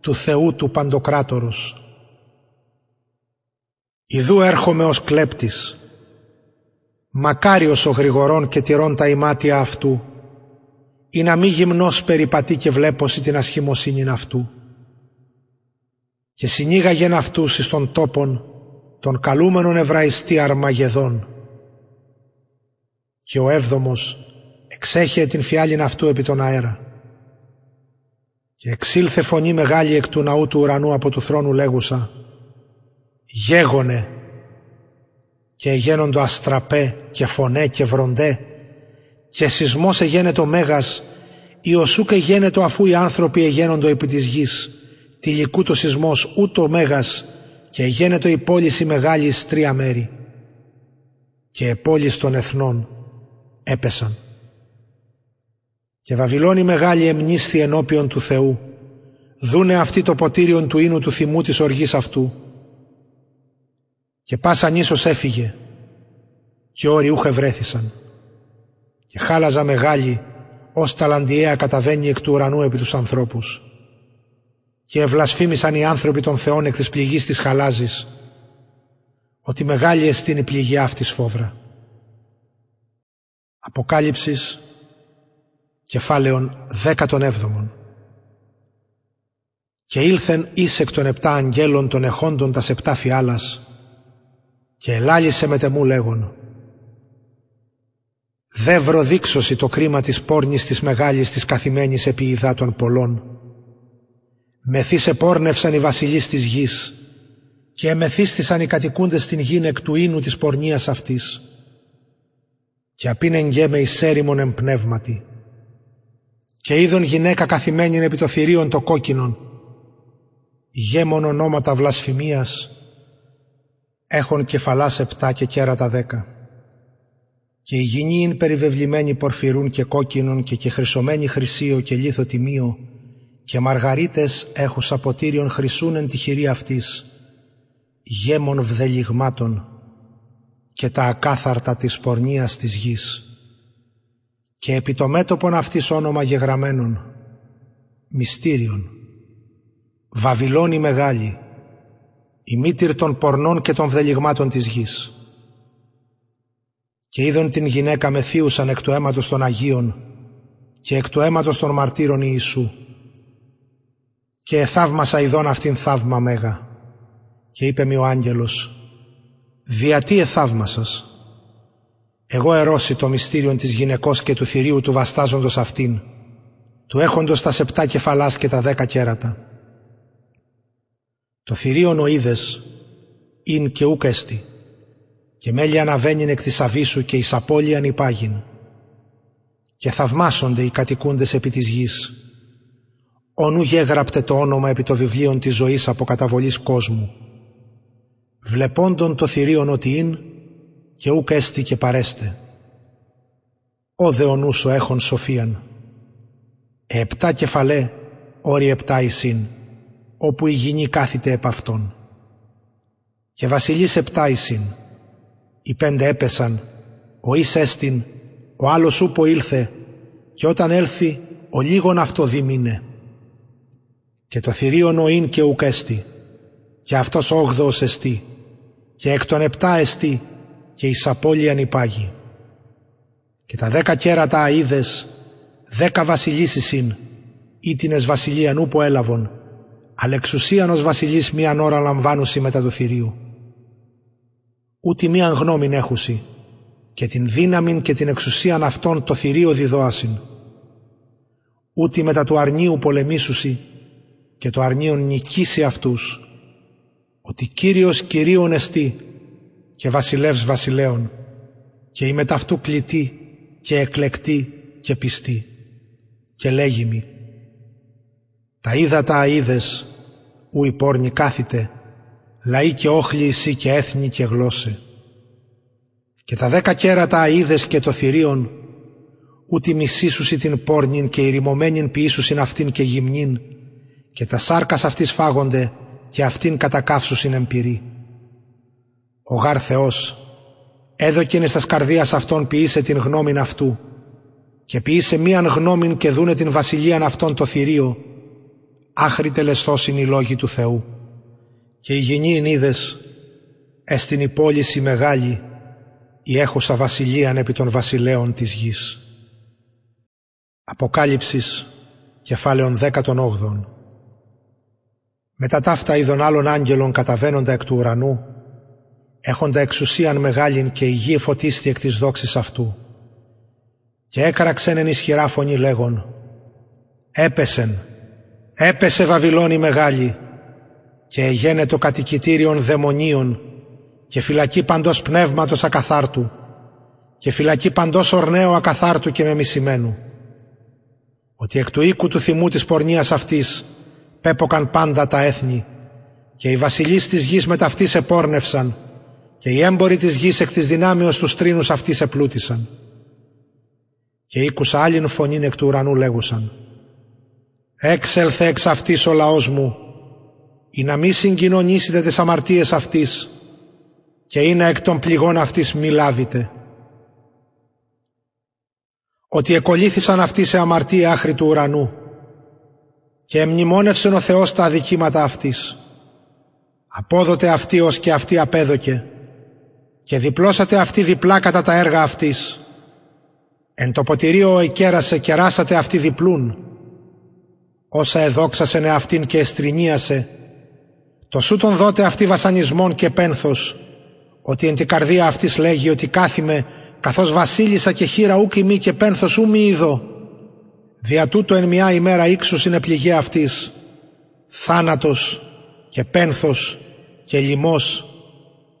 του Θεού του Παντοκράτορος. Ιδού έρχομαι ως κλέπτης. Μακάριος ο γρηγορών και τηρών τα ημάτια αυτού ή να μη γυμνός περιπατεί και βλέπωση την ασχημοσύνη αυτού. Και συνήγαγεν αυτούς εις των τόπων των καλούμενων Εβραϊστή Αρμαγεδών. Και ο έβδομος εξέχε την φιάλην αυτού επί τον αέρα. Και εξήλθε φωνή μεγάλη εκ του ναού του ουρανού από του θρόνου λέγουσα «Γέγονε» και γένοντο αστραπέ και φωνέ και βροντέ και σεισμός εγένετο μέγας, Ιωσούκ εγένετο αφού οι άνθρωποι εγένοντο επί της γης, τυλικού το σεισμός ούτω μέγας, και εγένετο η πόλη η μεγάλης τρία μέρη. Και οι πόλεις των εθνών έπεσαν. Και Βαβυλώνη μεγάλη εμνίσθη ενώπιον του Θεού, δούνε αυτή το ποτήριον του ίνου του θυμού της οργής αυτού. Και πάσα νήσος έφυγε, και όροι ούχε βρέθησαν και χάλαζα μεγάλη ως ταλαντιαία καταβαίνει εκ του ουρανού επί τους ανθρώπους. Και ευλασφήμισαν οι άνθρωποι των Θεών εκ της πληγής της χαλάζης, ότι μεγάλη εστίν η πληγή αυτής φόδρα. Αποκάλυψης κεφάλαιον δέκατον έβδομον. Και ήλθεν εις εκ των επτά αγγέλων των εχόντων τας επτά φιάλας και ελάλησε με τεμού λέγον Δε βροδίξωση το κρίμα της πόρνης της μεγάλης της καθημένης επί υδάτων πολλών. Μεθύς πόρνευσαν οι βασιλείς της γης και εμεθύστησαν οι κατοικούντες στην γήν εκ του ίνου της πορνείας αυτής. Και απίνεν γέμε εις έρημον εμπνεύματι. Και είδον γυναίκα καθημένη επί το θηρίον το κόκκινον. Γέμον ονόματα βλασφημίας έχουν κεφαλάς επτά και κέρατα δέκα και η γηνή είναι περιβεβλημένη πορφυρούν και κόκκινων και και χρυσωμένη χρυσίο και λίθο τιμίο και μαργαρίτες έχους αποτήριον χρυσούν εν τη χειρή αυτής, γέμων βδελιγμάτων και τα ακάθαρτα της πορνείας της γης. Και επί το μέτωπον αυτής όνομα γεγραμμένων, μυστήριον, Βαβυλώνη μεγάλη, η μήτυρ των πορνών και των βδελιγμάτων της γης. Και είδον την γυναίκα μεθύουσαν εκ του αίματος των Αγίων και εκ του αίματος των μαρτύρων Ιησού. Και εθαύμασα ειδών αυτήν θαύμα μέγα. Και είπε μη ο άγγελος, «Δια τι εθαύμασας» Εγώ ερώση το μυστήριον της γυναικός και του θηρίου του βαστάζοντος αυτήν, του έχοντος τα σεπτά κεφαλάς και τα δέκα κέρατα. Το θηρίον ο είδες, ειν και ούκ έστι, και μέλη αναβαίνειν εκ της αβίσου και εις απώλειαν υπάγειν. Και θαυμάσονται οι κατοικούντες επί της γης. Ονού γέγραπτε το όνομα επί το βιβλίον της ζωής από καταβολής κόσμου. Βλεπόντων το θηρίον ότι ειν και ούκ έστι και παρέστε. Ω δε ο νους ο έχων σοφίαν. Επτά κεφαλέ, όρι επτά εισήν, όπου η γηνή κάθεται επ' αυτόν. Και βασιλείς επτά εισήν, οι πέντε έπεσαν, ο εις έστιν, ο άλλος ούπο ήλθε, και όταν έλθει, ο λίγον αυτό δίμηνε. Και το θηρίον ο ίν και ουκ έστι, και αυτός όγδοος εστί, και εκ των επτά εστί, και εις απώλειαν υπάγει. Και τα δέκα κέρατα αίδες, δέκα βασιλίσεις ειν, ήτινες βασιλείαν ούπο έλαβον, αλεξουσίαν ως βασιλείς μίαν ώρα λαμβάνουσι μετά του θηρίου. Ούτε μίαν γνώμην έχουσι, και την δύναμην και την εξουσίαν αυτών το θηρίο διδόασιν. Ούτε μετά του αρνίου πολεμήσουσι, και το αρνίον νικήσει αυτούς, ότι Κύριος Κυρίων εστί και βασιλεύς βασιλέων και η μεταυτού κλητή και εκλεκτή και πιστή και λέγει τα ύδατα αίδες ου η πόρνη κάθεται λαοί και όχλοι εσύ και έθνη και γλώσσε και τα δέκα κέρατα αίδες και το θηρίον ούτε μισήσουσι την πόρνην και ηρημωμένην ποιήσουσιν αυτήν και γυμνήν και τα σάρκας αυτής φάγονται και αυτήν κατακάφσουσιν εμπειρή. Ο γάρ Θεός έδωκεν εις τας καρδίας αυτών ποιήσε την γνώμην αυτού και ποιήσε μίαν γνώμην και δούνε την βασιλείαν αυτών το θηρίο άχρη τελεστός οι λόγοι του Θεού και η γενή είδες εστιν η πόληση μεγάλη η έχουσα βασιλείαν επί των βασιλέων της γης. Αποκάλυψης κεφάλαιον 18 Μετά ταύτα είδων άλλων άγγελων καταβαίνοντα εκ του ουρανού έχοντα εξουσίαν μεγάλην και η γη φωτίστη εκ της δόξης αυτού. Και έκραξεν εν ισχυρά φωνή λέγον «Έπεσεν, έπεσε Βαβυλώνη μεγάλη και εγένε το κατοικητήριον δαιμονίων και φυλακή παντός πνεύματος ακαθάρτου και φυλακή παντός ορνέου ακαθάρτου και μεμισημένου. Ότι εκ του οίκου του θυμού της πορνείας αυτής πέποκαν πάντα τα έθνη και οι βασιλείς της γης με ταυτής επόρνευσαν και οι έμποροι της γης εκ της δυνάμεως τους τρίνους αυτής επλούτησαν. Και ήκουσα άλλην φωνήν εκ του ουρανού λέγουσαν «Έξελθε εξ αυτής ο λαός μου, ή να μη συγκοινωνήσετε τις αμαρτίες αυτής και είναι εκ των πληγών αυτής μη λάβετε. Ότι εκολύθησαν αυτοί σε αμαρτία άχρη του ουρανού και εμνημόνευσεν ο Θεός τα αδικήματα αυτής. Απόδοτε αυτή ως και αυτή απέδοκε και διπλώσατε αυτή διπλά κατά τα έργα αυτής. Εν το ποτηρίο εκέρασε και ράσατε αυτή διπλούν. Όσα εδόξασεν αυτήν και εστρινίασε, το σου τον δότε αυτή βασανισμόν και πένθος, ότι εν την καρδία αυτής λέγει ότι κάθιμε καθώς βασίλισσα και χείρα ούκ μη και πένθος ου μη είδω. Δια τούτο εν μια ημέρα ύξους είναι πληγή αυτής, θάνατος και πένθος και λιμός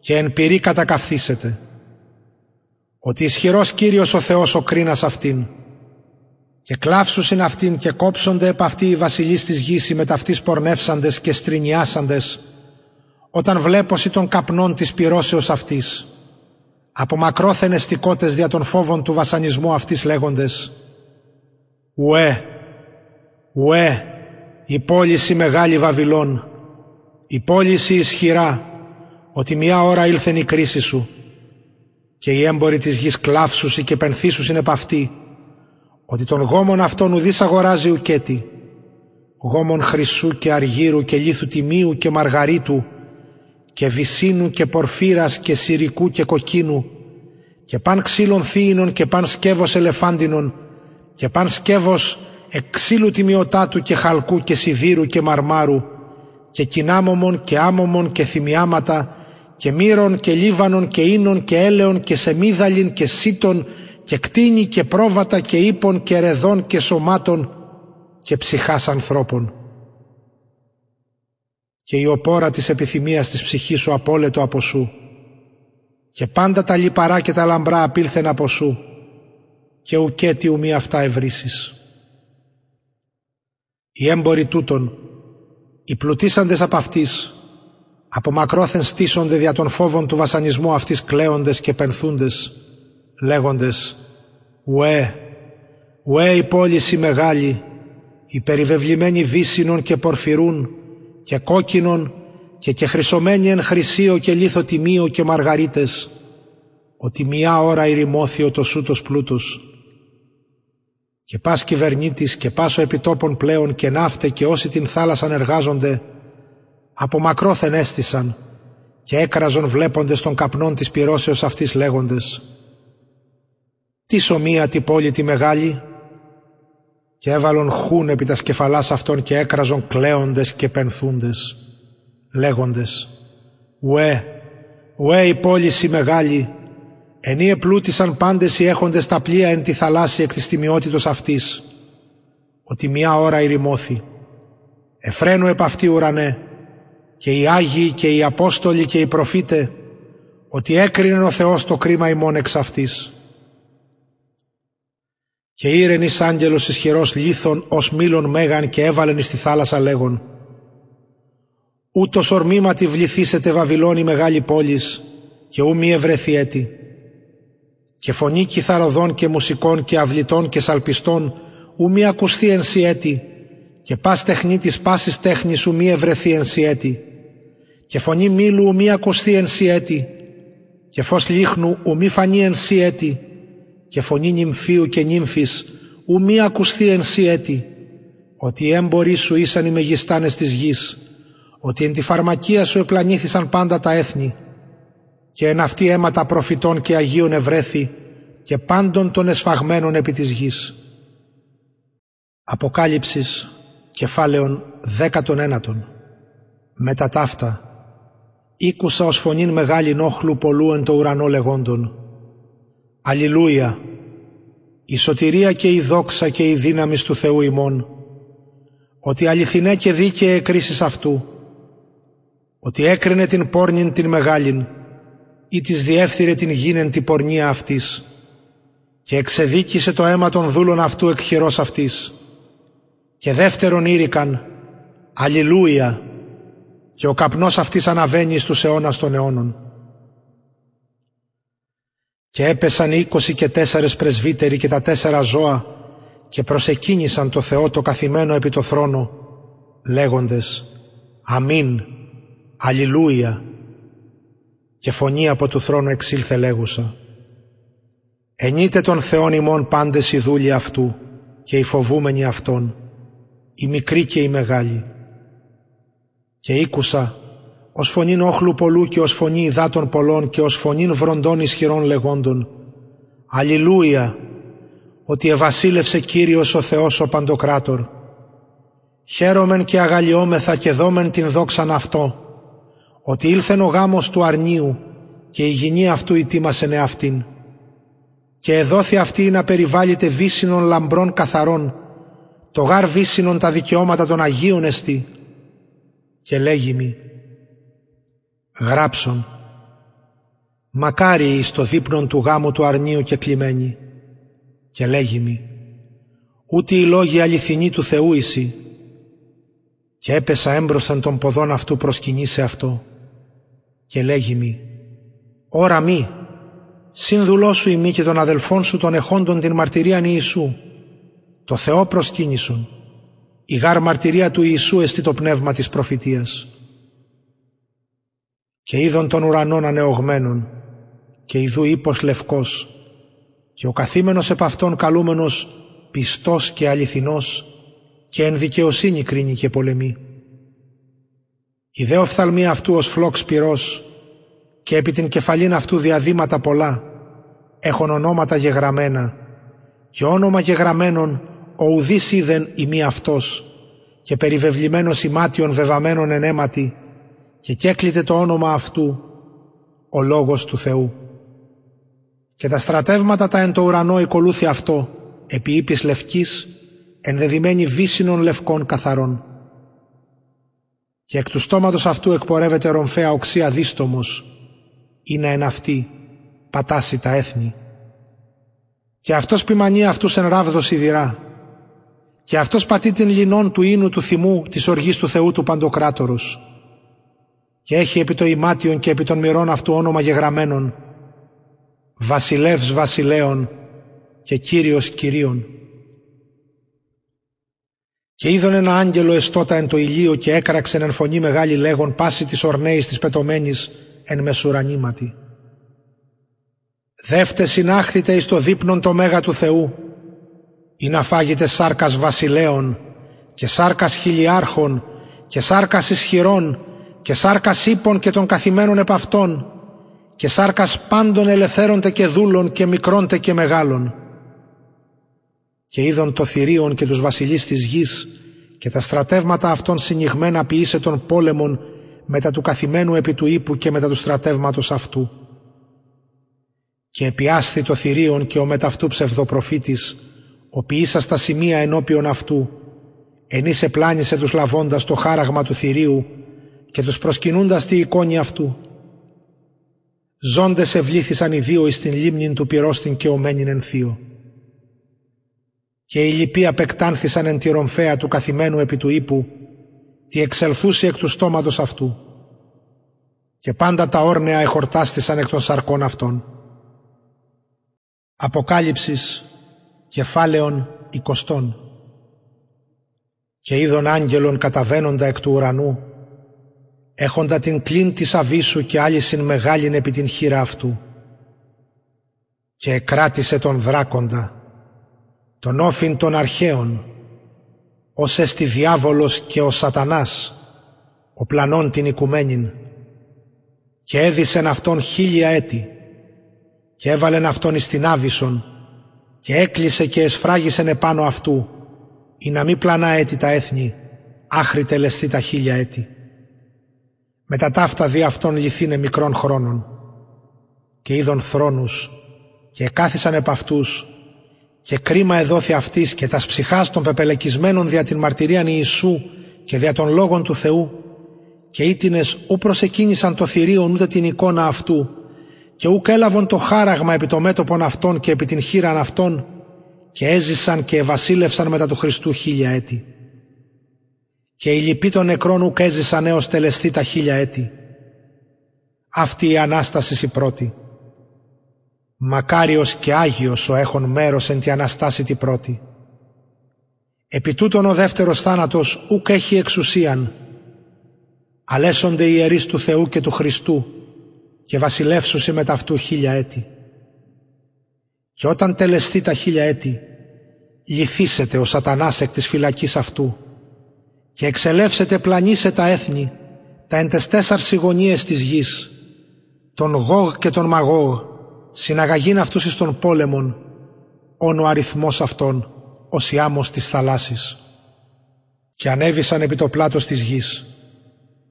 και εν πυρή κατακαυθήσετε. Ότι ισχυρός Κύριος ο Θεός ο κρίνας αυτήν και κλάψουσιν αυτήν και κόψονται επ' αυτή οι βασιλείς της γης οι μεταυτής πορνεύσαντες και στρινιάσαντες όταν βλέπωσι των καπνών της πυρώσεως αυτής από μακρόθεν εστικότες δια των φόβων του βασανισμού αυτής λέγοντες «Ουέ, ουέ, η πόληση μεγάλη Βαβυλών, η πόληση ισχυρά, ότι μια ώρα ήλθεν η κρίση σου και οι έμποροι της γης κλάφσουσι και πενθήσους είναι παυτοί, ότι τον γόμον αυτόν ουδής αγοράζει ουκέτη, γόμον χρυσού και αργύρου και λίθου τιμίου και μαργαρίτου και βυσίνου και πορφύρας και σιρικού και κοκκίνου και παν ξύλων θήινων και παν σκεύος ελεφάντινων και παν σκεύος εξύλου τιμιωτάτου και χαλκού και σιδήρου και μαρμάρου και κοινάμωμων και άμωμων και θυμιάματα και μύρων και λίβανων και ίνων και έλεων και σεμίδαλιν και σίτων και κτίνη και πρόβατα και ύπων και ρεδών και σωμάτων και ψυχάς ανθρώπων. Και η οπόρα της επιθυμίας της ψυχής σου απόλετο από σου και πάντα τα λιπαρά και τα λαμπρά απήλθεν από σου και ουκέτι ουμή αυτά ευρύσεις. Οι έμποροι τούτων, οι πλουτίσαντες από αυτής, από μακρόθεν στήσονται δια των φόβων του βασανισμού αυτής κλαίοντες και πενθούντες, λέγοντες «Ουέ, ουέ η πόληση μεγάλη, η περιβεβλημένη βύσινων και πορφυρούν και κόκκινων και και χρυσωμένη εν χρυσίο και λίθο τιμίο και μαργαρίτες, ότι μια ώρα ηρημώθη ο το σούτος πλούτος. Και πας κυβερνήτης και πάσο επιτόπων πλέον και ναύτε και όσοι την θάλασσαν εργάζονται, από μακρόθεν έστησαν και έκραζον βλέποντες των καπνών της πυρώσεως αυτής λέγοντες «Τι σωμία τη πόλη τη μεγάλη» και έβαλον χούν επί τα σκεφαλάς αυτών και έκραζον κλαίοντες και πενθούντες λέγοντες «Ουέ, ουέ η πόληση μεγάλη, ενή επλούτησαν πάντες οι έχοντες τα πλοία εν τη θαλάσση εκ της τιμιότητος αυτής, ότι μια ώρα ηρημώθη. Εφραίνω επ' αυτή ουρανέ, και οι Άγιοι και οι Απόστολοι και οι Προφήτες, ότι έκρινε ο Θεός το κρίμα ημών εξ αυτής. Και ήρενης άγγελος ισχυρός λίθων ως μήλων μέγαν και έβαλεν εις τη θάλασσα λέγον ούτως ορμήματι βληθήσετε Βαβυλώνη μεγάλη πόλης και ου μη ευρεθεί έτη. Και φωνή κιθαροδών και μουσικών και αυλητών και σαλπιστών ου μη ακουστεί εν έτη. Και πας τεχνίτης πάσης τέχνης ου μη ευρεθεί εν έτη. Και φωνή μήλου ου μη ακουστεί εν έτη. Και φως λίχνου ου μη φανεί εν έτη και φωνή νυμφίου και νύμφης ου μη ακουστεί εν έτη ότι οι έμποροι σου ήσαν οι μεγιστάνες της γης ότι εν τη φαρμακεία σου επλανήθησαν πάντα τα έθνη και εν αυτή αίματα προφητών και Αγίων ευρέθη και πάντων των εσφαγμένων επί της γης. Αποκάλυψης κεφάλαιον δέκατον ένατον. Μετά ταύτα ήκουσα ως φωνήν μεγάλη όχλου πολλού εν το ουρανό λεγόντων. Αλληλούια, η σωτηρία και η δόξα και η δύναμη του Θεού ημών, ότι αληθινέ και δίκαιε κρίσεις αυτού, ότι έκρινε την πόρνην την μεγάλην ή της διεύθυρε την γίνεν την πορνεία αυτής. Και εξεδίκησε το αίμα των δούλων αυτού εκ χειρός αυτής. Και δεύτερον ήρικαν Αλληλούια και ο καπνός αυτής αναβαίνει στους αιώνας των αιώνων. Και έπεσαν οι είκοσι και τέσσερες πρεσβύτεροι και τα τέσσερα ζώα και προσεκίνησαν το Θεό το καθημένο επί το θρόνο λέγοντες Αμήν Αλληλούια και φωνή από του θρόνου εξήλθε λέγουσα Ενείτε τον Θεόν ημών πάντες οι δούλοι αυτού και οι φοβούμενοι αυτών οι μικροί και οι μεγάλοι και ήκουσα ως φωνήν όχλου πολλού και ως φωνή υδάτων πολλών και ως φωνήν βροντών ισχυρών λεγόντων Αλληλούια ότι ευασίλευσε Κύριος ο Θεός ο Παντοκράτορ χαίρομεν και αγαλιόμεθα και δόμεν την δόξαν αυτό ότι ήλθεν ο γάμος του αρνίου και η γυνή αυτού ητήμασεν εαυτήν. Και εδόθη αυτή να περιβάλλεται βύσινων λαμπρών καθαρών, το γάρ βύσινων τα δικαιώματα των Αγίων εστί. Και λέγει μη, γράψον, μακάρι εις το δείπνον του γάμου του αρνίου και κλειμένη. Και λέγει μη, ούτε οι λόγοι αληθινοί του Θεού εισι. Και έπεσα έμπροσθαν των ποδών αυτού προσκυνήσει αυτό και λέγει μη «Ωρα μη, σύνδουλό σου ημί και των αδελφών σου των εχόντων την μαρτυρίαν Ιησού, το Θεό προσκύνησον η γάρ μαρτυρία του Ιησού εστί το πνεύμα της προφητείας. Και είδον των ουρανών ανεωγμένων και ιδού ύπος λευκός και ο καθήμενος επ' αυτόν καλούμενος πιστός και αληθινός και εν δικαιοσύνη κρίνει και πολεμεί. Η δε οφθαλμή αυτού ως φλόξ πυρός και επί την κεφαλήν αυτού διαδήματα πολλά έχουν ονόματα γεγραμμένα και όνομα γεγραμμένων ο ουδής είδεν ημί αυτός και περιβεβλημένος ημάτιον βεβαμένων εν αίματι και κέκλειται το όνομα αυτού ο λόγος του Θεού. Και τα στρατεύματα τα εν το ουρανό οικολούθη αυτό επί ύπης λευκής ενδεδειμένη βύσινων λευκών καθαρών. Και εκ του στόματος αυτού εκπορεύεται ρομφαία οξία δίστομος είναι εν αυτή πατάσει τα έθνη. Και αυτός ποιμανεί αυτούς εν ράβδο σιδηρά και αυτός πατεί την λινών του ίνου του θυμού της οργής του Θεού του Παντοκράτορος και έχει επί το ημάτιον και επί των μυρών αυτού όνομα γεγραμμένων βασιλεύς βασιλέων και κύριος κυρίων. Και είδον ένα άγγελο εστότα εν το ηλίο και έκραξεν εν φωνή μεγάλη λέγον πάση της ορνέης της πετωμένης εν μεσουρανήματι. Δεύτε συνάχθητε εις το δείπνον το μέγα του Θεού ή να φάγετε σάρκας βασιλέων και σάρκας χιλιάρχων και σάρκας ισχυρών και σάρκας ύπων και των καθημένων επ' αυτών και σάρκας πάντων ελευθέρονται και δούλων και μικρώντε και μεγάλων. Και είδον το θηρίον και τους βασιλείς της γης και τα στρατεύματα αυτών συνηγμένα ποιήσε των πόλεμων μετά του καθημένου επί του ύπου και μετά του στρατεύματος αυτού. Και επιάσθη το θηρίον και ο μεταυτού ψευδοπροφήτης, ο ποιήσας τα σημεία ενώπιον αυτού, ενίσε πλάνησε τους λαβώντας το χάραγμα του θηρίου και τους προσκυνούντας τη εικόνη αυτού. Ζώντες ευλήθησαν οι δύο εις την λίμνην του πυρόστην και ομένην εν θείο. Και οι λοιποί απεκτάνθησαν εν τη ρομφαία του καθημένου επί του ύπου, τι εξελθούσε εκ του στόματος αυτού. Και πάντα τα όρνεα εχορτάστησαν εκ των σαρκών αυτών. Αποκάλυψης κεφάλαιων εικοστών. Και είδων άγγελων καταβαίνοντα εκ του ουρανού, έχοντα την κλίν της αβίσου και άλυσιν μεγάλην επί την χείρα αυτού. Και εκράτησε τον δράκοντα, τον όφιν των αρχαίων, ως εστι διάβολος και ο σατανάς, ο πλανών την οικουμένην, και έδισεν αυτόν χίλια έτη, και έβαλεν αυτόν εις την Άβυσσον, και έκλεισε και εσφράγισεν επάνω αυτού, ή να μη πλανά έτη τα έθνη, άχρη τελεστεί τα χίλια έτη. Μετά ταύτα δι' αυτόν λυθήνε μικρών χρόνων, και είδων θρόνους, και κάθισαν επ' αυτούς, και κρίμα εδόθη αυτής και τας ψυχάς των πεπελεκισμένων δια την μαρτυρίαν Ιησού και δια των λόγων του Θεού και ήτινες ου προσεκίνησαν το θηρίον ούτε την εικόνα αυτού και ουκ έλαβον το χάραγμα επί το μέτωπον αυτών και επί την χείραν αυτών και έζησαν και ευασίλευσαν μετά του Χριστού χίλια έτη. Και οι λοιποί των νεκρών ουκ έζησαν έως τελεστεί τα χίλια έτη. Αυτή η Ανάστασης η πρώτη Μακάριος και Άγιος ο έχων μέρος εν τη Αναστάση τη πρώτη. Επί τούτον ο δεύτερος θάνατος ουκ έχει εξουσίαν. Αλέσονται οι ιερείς του Θεού και του Χριστού και βασιλεύσουσι με ταυτού χίλια έτη. Και όταν τελεστεί τα χίλια έτη, λυθίσετε ο σατανάς εκ της φυλακής αυτού και εξελεύσετε πλανήσε τα έθνη, τα εν τες τέσσαρς γωνίες της γης, τον Γόγ και τον Μαγόγ, συναγαγήν αυτούς εις τον πόλεμον, όν ο αριθμός αυτών, ως η άμμος της θαλάσσης. Και ανέβησαν επί το πλάτος της γης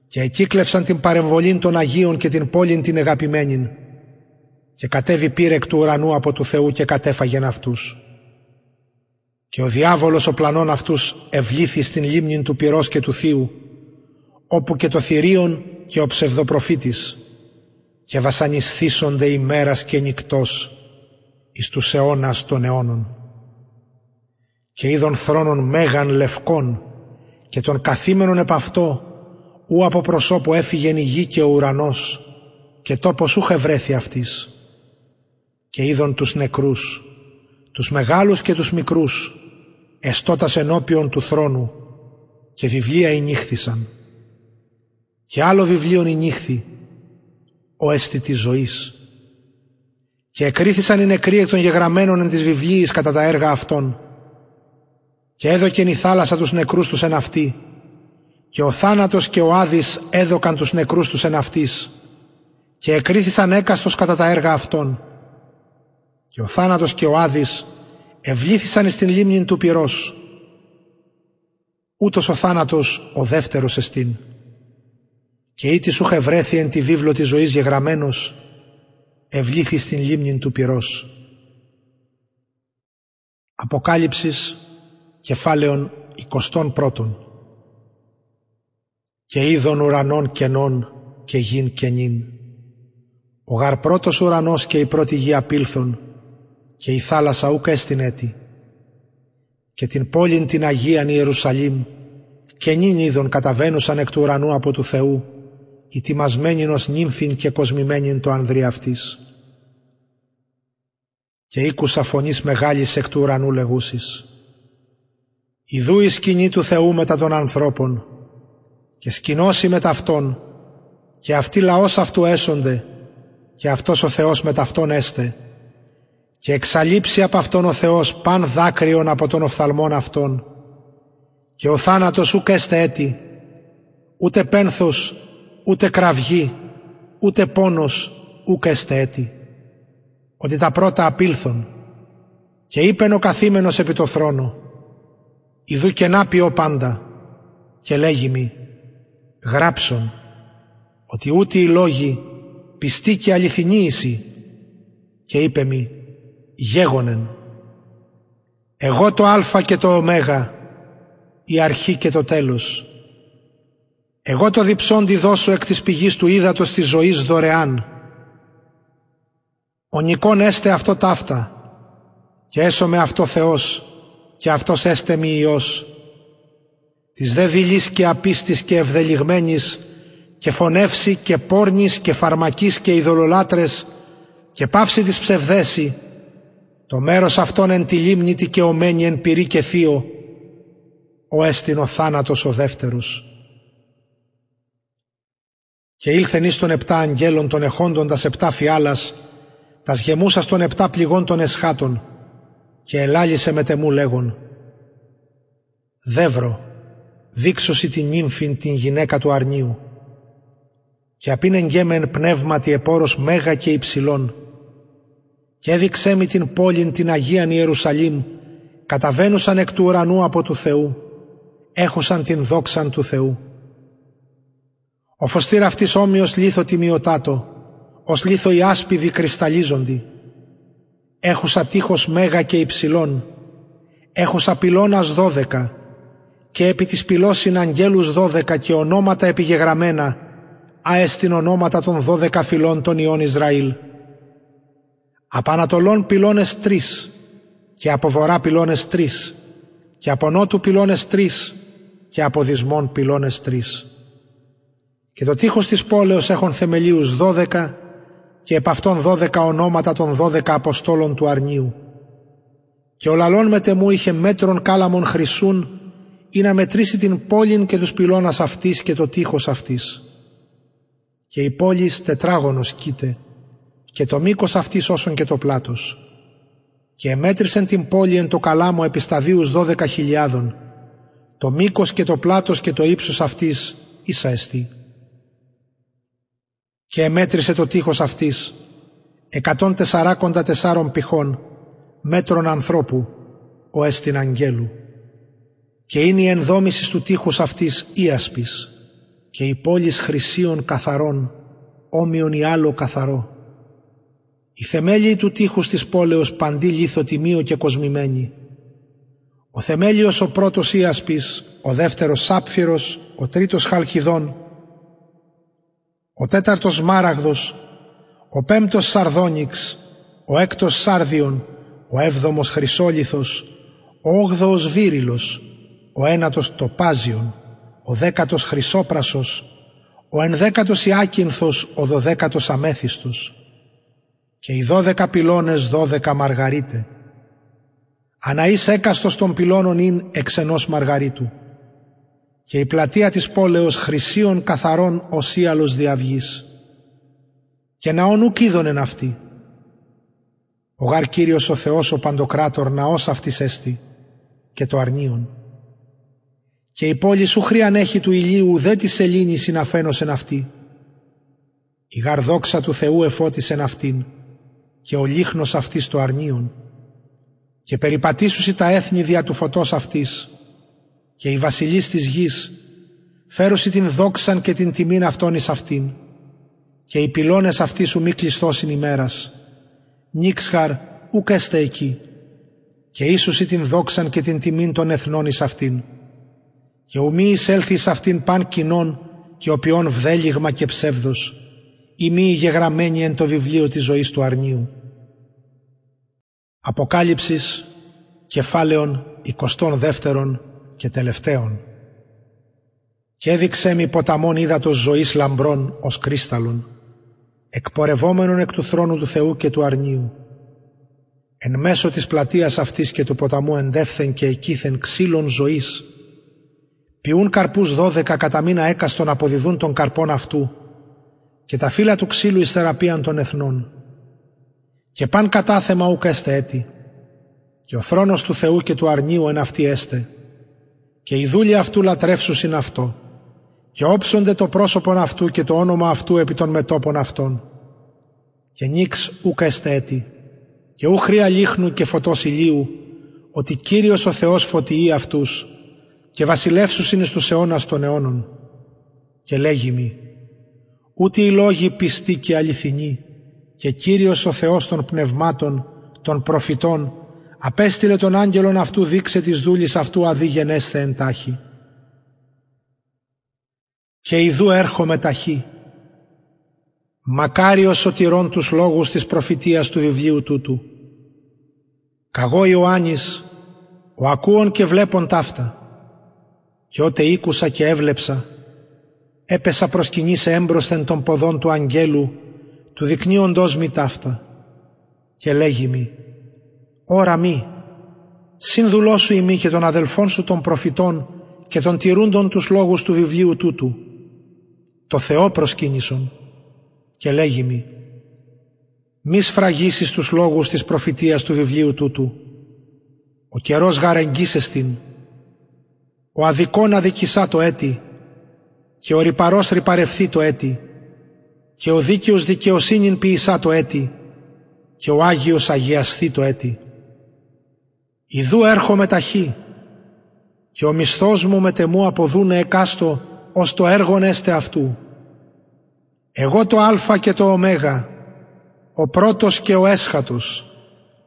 και εκύκλευσαν την παρεμβολή των Αγίων και την πόλην την αγαπημένην και κατέβη πύρεκ του ουρανού από του Θεού και κατέφαγεν αυτούς. Και ο διάβολος ο πλανών αυτούς ευλήθη στην λίμνη του πυρός και του Θείου, όπου και το θηρίον και ο ψευδοπροφήτης και βασανισθήσονται ημέρας και νυκτός εις τους αιώνας των αιώνων. Και είδων θρόνων μέγαν λευκών και των καθήμενων επ' αυτό ου από προσώπου έφυγεν η γη και ο ουρανός και τόπος ούχε βρέθη αυτής. Και είδων τους νεκρούς, τους μεγάλους και τους μικρούς, εστώτας ενώπιον του θρόνου και βιβλία ενύχθησαν. Και άλλο βιβλίον ενύχθη, ο έστι της ζωής. Και εκρίθησαν οι νεκροί εκ των γεγραμμένων εν της βιβλίης κατά τα έργα αυτών. Και έδωκεν η θάλασσα τους νεκρούς τους εν αυτή. Και ο θάνατος και ο Άδης έδωκαν τους νεκρούς τους εν αυτής. Και εκρίθησαν έκαστος κατά τα έργα αυτών. Και ο θάνατος και ο Άδης ευλήθησαν στην λίμνη του πυρός. Ούτως ο θάνατος ο δεύτερος εστίν. Και ήτι σου βρέθη εν τη βίβλο της ζωής γεγραμμένος, ευλήθη στην λίμνη του πυρός. Αποκάλυψης κεφάλαιων 21 και είδων ουρανών κενών και γην κενήν. Ο γαρ πρώτος ουρανός και η πρώτη γη απήλθον και η θάλασσα ούκα έστιν έτη. Και την πόλην την Αγίαν Ιερουσαλήμ και νυν είδων καταβαίνουσαν εκ του ουρανού από του Θεού ετοιμασμένην ως νύμφην και κοσμημένην το ανδρή αυτής. Και ήκουσα φωνής μεγάλης εκ του ουρανού λεγούσης «Ιδού η σκηνή του Θεού μετά των ανθρώπων και σκηνώσει μετά αυτόν και αυτοί λαός αυτού έσονται και αυτός ο Θεός μετά αυτόν έστε και εξαλείψει από αυτόν ο Θεός παν δάκρυον από τον οφθαλμόν αυτόν. Και ο θάνατος ουκ έστε έτη ούτε πένθος ούτε κραυγή ούτε πόνος ουκ έστε έτη. Ότι τα πρώτα απήλθον και είπεν ο καθήμενος επί το θρόνο Ιδού και να πει ο πάντα και λέγει μη γράψον ότι ούτε οι λόγοι πιστοί και αληθινοί είσαι και είπε μη γέγονεν. Εγώ το α και το ω η αρχή και το τέλος. Εγώ το διψόντι δώσω εκ της πηγής του ύδατος της ζωής δωρεάν. Ο νικόν έστε αυτό ταύτα και έσω με αυτό Θεός και αυτός έστε μη Υιός. Της δε δειλής και απίστης και ευδελιγμένης και φωνεύσει και πόρνης και φαρμακής και ειδωλολάτρες και πάυση της ψευδέση το μέρος αυτόν εν τη λίμνη τη και ομένη εν πυρή και θείο ο έστιν ο θάνατος ο δεύτερος. Και ήλθεν εις των επτά αγγέλων των εχόντων τας επτά φιάλας τας γεμούσας των επτά πληγών των εσχάτων και ελάλησε με τεμού λέγον «Δεύρο, δείξωση την νύμφην την γυναίκα του αρνίου και απίν εγκέμεν πνεύματι επόρος μέγα και υψηλών και έδειξέ μη την πόλην την Αγίαν Ιερουσαλήμ καταβαίνουσαν εκ του ουρανού από του Θεού έχουσαν την δόξαν του Θεού. Ο φωστήρ αυτής όμοιος λίθο τιμιωτάτο ως λίθο οι άσπιδοι κρυσταλλίζοντι έχουσα τείχος μέγα και υψηλών έχουσα πυλώνας δώδεκα και επί της πυλός είναι αγγέλους δώδεκα και ονόματα επιγεγραμμένα αέστην ονόματα των δώδεκα φυλών των Ιών Ισραήλ. Από ανατολών πυλώνες τρεις και από βορρά πυλώνες τρεις και από νότου πυλώνες τρεις και από δυσμών πυλώνες τρεις. Και το τείχος της πόλεως έχουν θεμελίους δώδεκα και επ' αυτών δώδεκα ονόματα των δώδεκα αποστόλων του αρνίου. Και ο λαλόν μετεμού είχε μέτρων κάλαμον χρυσούν ή να μετρήσει την πόλην και τους πυλώνας αυτής και το τείχος αυτής. Και η πόλη τετράγωνος κοίται και το μήκος αυτής όσον και το πλάτος. Και εμέτρησεν την πόλη εν το καλάμο επί σταδίους δώδεκα χιλιάδων. Το μήκος και το πλάτος και το ύψος αυτής ίσα εστί. Και εμέτρησε το τείχος αυτής εκατόν τεσσαράκοντα τεσσάρων πηχών μέτρων ανθρώπου ο έστιν αγγέλου και είναι η ενδόμησης του τείχους αυτής ίασπης και η πόλης χρυσίων καθαρών όμοιον ή άλλο καθαρό. Η θεμέλιοι του τείχους της πόλεως παντή λιθοτιμίο και κοσμημένη. Ο θεμέλιος ο πρώτος ίασπης, ο δεύτερος σάπφυρος, ο τρίτος χαλκιδόν, ο τέταρτος μάραγδος, ο πέμπτος σαρδόνιξ, ο έκτος σάρδιον, ο έβδομος χρυσόλιθος, ο όγδοος βύριλος, ο ένατος τοπάζιον, ο δέκατος χρυσόπρασος, ο ενδέκατος Ιάκυνθος, ο δωδέκατος αμέθιστος και οι δώδεκα πυλώνες δώδεκα μαργαρίτε. Αναείς έκαστος των πυλώνων ειν εξ ενός μαργαρίτου και η πλατεία της πόλεως χρυσίων καθαρών οσίαλος διαυγής. Και ναόν ουκ είδονεν αυτή. Ο γάρ Κύριος ο Θεός ο Παντοκράτορ ναός αυτής έστη και το αρνίον. Και η πόλη σου χρήαν έχει του ηλίου δε της σελήνη συναφένωσεν αυτή. Η γαρ δόξα του Θεού εφώτισεν αυτήν και ο λίχνος αυτής το αρνίον. Και περιπατήσουσι τα έθνη δια του φωτός αυτής και η βασιλείς της γης φέρουσι την δόξαν και την τιμήν αυτών εις αυτήν και οι πυλώνες αυτοί σου μη κλειστώσιν ημέρας νίξχαρ ουκ έστε εκεί και ίσουσι την δόξαν και την τιμήν των εθνών εις αυτήν και ουμή εισέλθει εις αυτήν παν κοινών και οποίον βδέλιγμα και ψεύδος ή μη γεγραμμένη εν το βιβλίο της ζωής του αρνίου. Αποκάλυψης κεφάλαιον 22 και τελευταίων. Και έδειξέ μη ποταμόν ύδατος ζωής λαμπρών ως κρίσταλον, εκπορευόμενον εκ του θρόνου του Θεού και του αρνίου. Εν μέσω της πλατείας αυτής και του ποταμού εντεύθεν και εκείθεν ξύλων ζωής, ποιούν καρπούς δώδεκα κατά μήνα έκαστον αποδιδούν των καρπών αυτού, και τα φύλλα του ξύλου εις θεραπείαν των εθνών. Και παν κατάθεμα ούκ έστε έτη, και ο θρόνος του Θεού και του αρνίου εν αυτή έστε, και οι δούλοι αυτού λατρεύσουσιν αυτό και όψονται το πρόσωπον αυτού και το όνομα αυτού επί των μετόπων αυτών. Και νίξ ούκα έτη και ου χρία λίχνου και φωτός ηλίου ότι Κύριος ο Θεός φωτιεί αυτούς και βασιλεύσουσιν εις τους αιώνας των αιώνων. Και λέγει μη ούτε οι λόγοι πιστοί και αληθινοί και Κύριος ο Θεός των πνευμάτων των προφητών απέστειλε τον άγγελον αυτού δείξε της δούλης αυτού αδίγενέσθε εντάχει. Και ιδού έρχομαι ταχύ. Μακάριος σωτηρών τους λόγους της προφητείας του βιβλίου τούτου. Καγώ Ιωάννης, ο ακούων και βλέπων ταύτα. Και ότε ήκουσα και έβλεψα, έπεσα προσκυνή σε έμπροσθεν των ποδών του αγγέλου, του δεικνύοντός μη ταύτα. Και λέγει μη, Ωρα μη, συνδουλώσου ημί και των αδελφών σου των προφητών και των τηρούντων τους λόγους του βιβλίου τούτου. Το Θεό προσκύνησον και λέγει μη, μη σφραγίσεις τους λόγους της προφητείας του βιβλίου τούτου. Ο καιρός γαρεγγίσεστην, ο αδικών αδικησά το έτη και ο ρυπαρός ρυπαρευθεί το έτη και ο δίκαιος δικαιοσύνην ποιησά το έτη και ο Άγιος αγιαστεί το έτη. Ιδού έρχομαι ταχύ και ο μισθός μου με τεμού αποδούνε εκάστο ως το έργον έστε αυτού. Εγώ το Α και το Ω, ο πρώτος και ο έσχατος,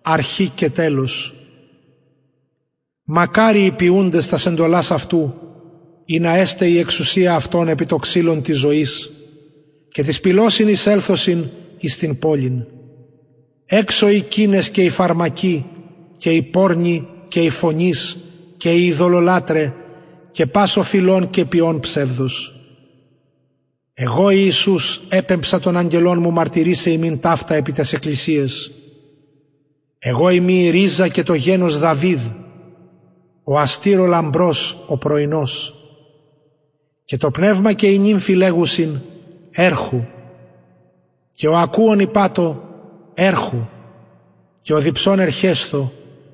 αρχή και τέλος. Μακάρι οι ποιούντες τας σεντολάς αυτού, ή να έστε η εξουσία αυτών επί το ξύλων της ζωής και της πυλώσιν εισέλθωσιν εις την πόλην. Έξω οι κίνες και οι φαρμακοί και η πόρνη και η φωνής και η ειδωλολάτρε και πάσο φιλών και ποιών ψεύδους. Εγώ Ιησούς έπεμψα των αγγελών μου μαρτυρήσε ημίν ταύτα επί τες εκκλησίες. Εγώ είμαι η ρίζα και το γένος Δαβίδ, ο αστήρο λαμπρός ο πρωινός. Και το πνεύμα και η νύμφη λέγουσιν έρχου και ο ακούων υπάτο έρχου και ο διψών ερχέστο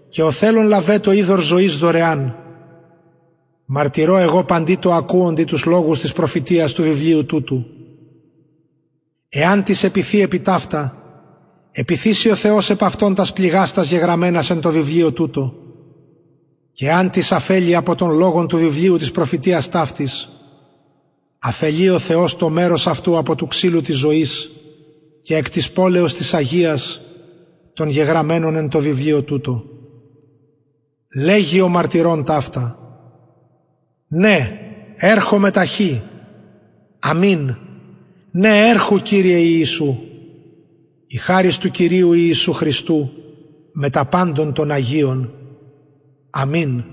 και ο θέλων λαβέ το είδωρ ζωής δωρεάν. Μαρτυρώ εγώ παντί το ακούοντι τους λόγους της προφητείας του βιβλίου τούτου. Εάν της επιθεί επιτάφτα, επιθύσει ο Θεός επ' αυτόν τας πληγάστας γεγραμμένας εν το βιβλίο τούτο. Και αν της αφέλει από τον λόγον του βιβλίου της προφητείας ταύτης, αφελεί ο Θεός το μέρος αυτού από του ξύλου της ζωής και εκ της πόλεως της Αγίας των γεγραμμένων εν το βιβλίο τούτο. Λέγει ο μαρτυρών ταύτα. Ναι, έρχομαι ταχύ. Αμήν. Ναι, έρχου Κύριε Ιησού. Η χάρις του Κυρίου Ιησού Χριστού με τα πάντων των Αγίων. Αμήν.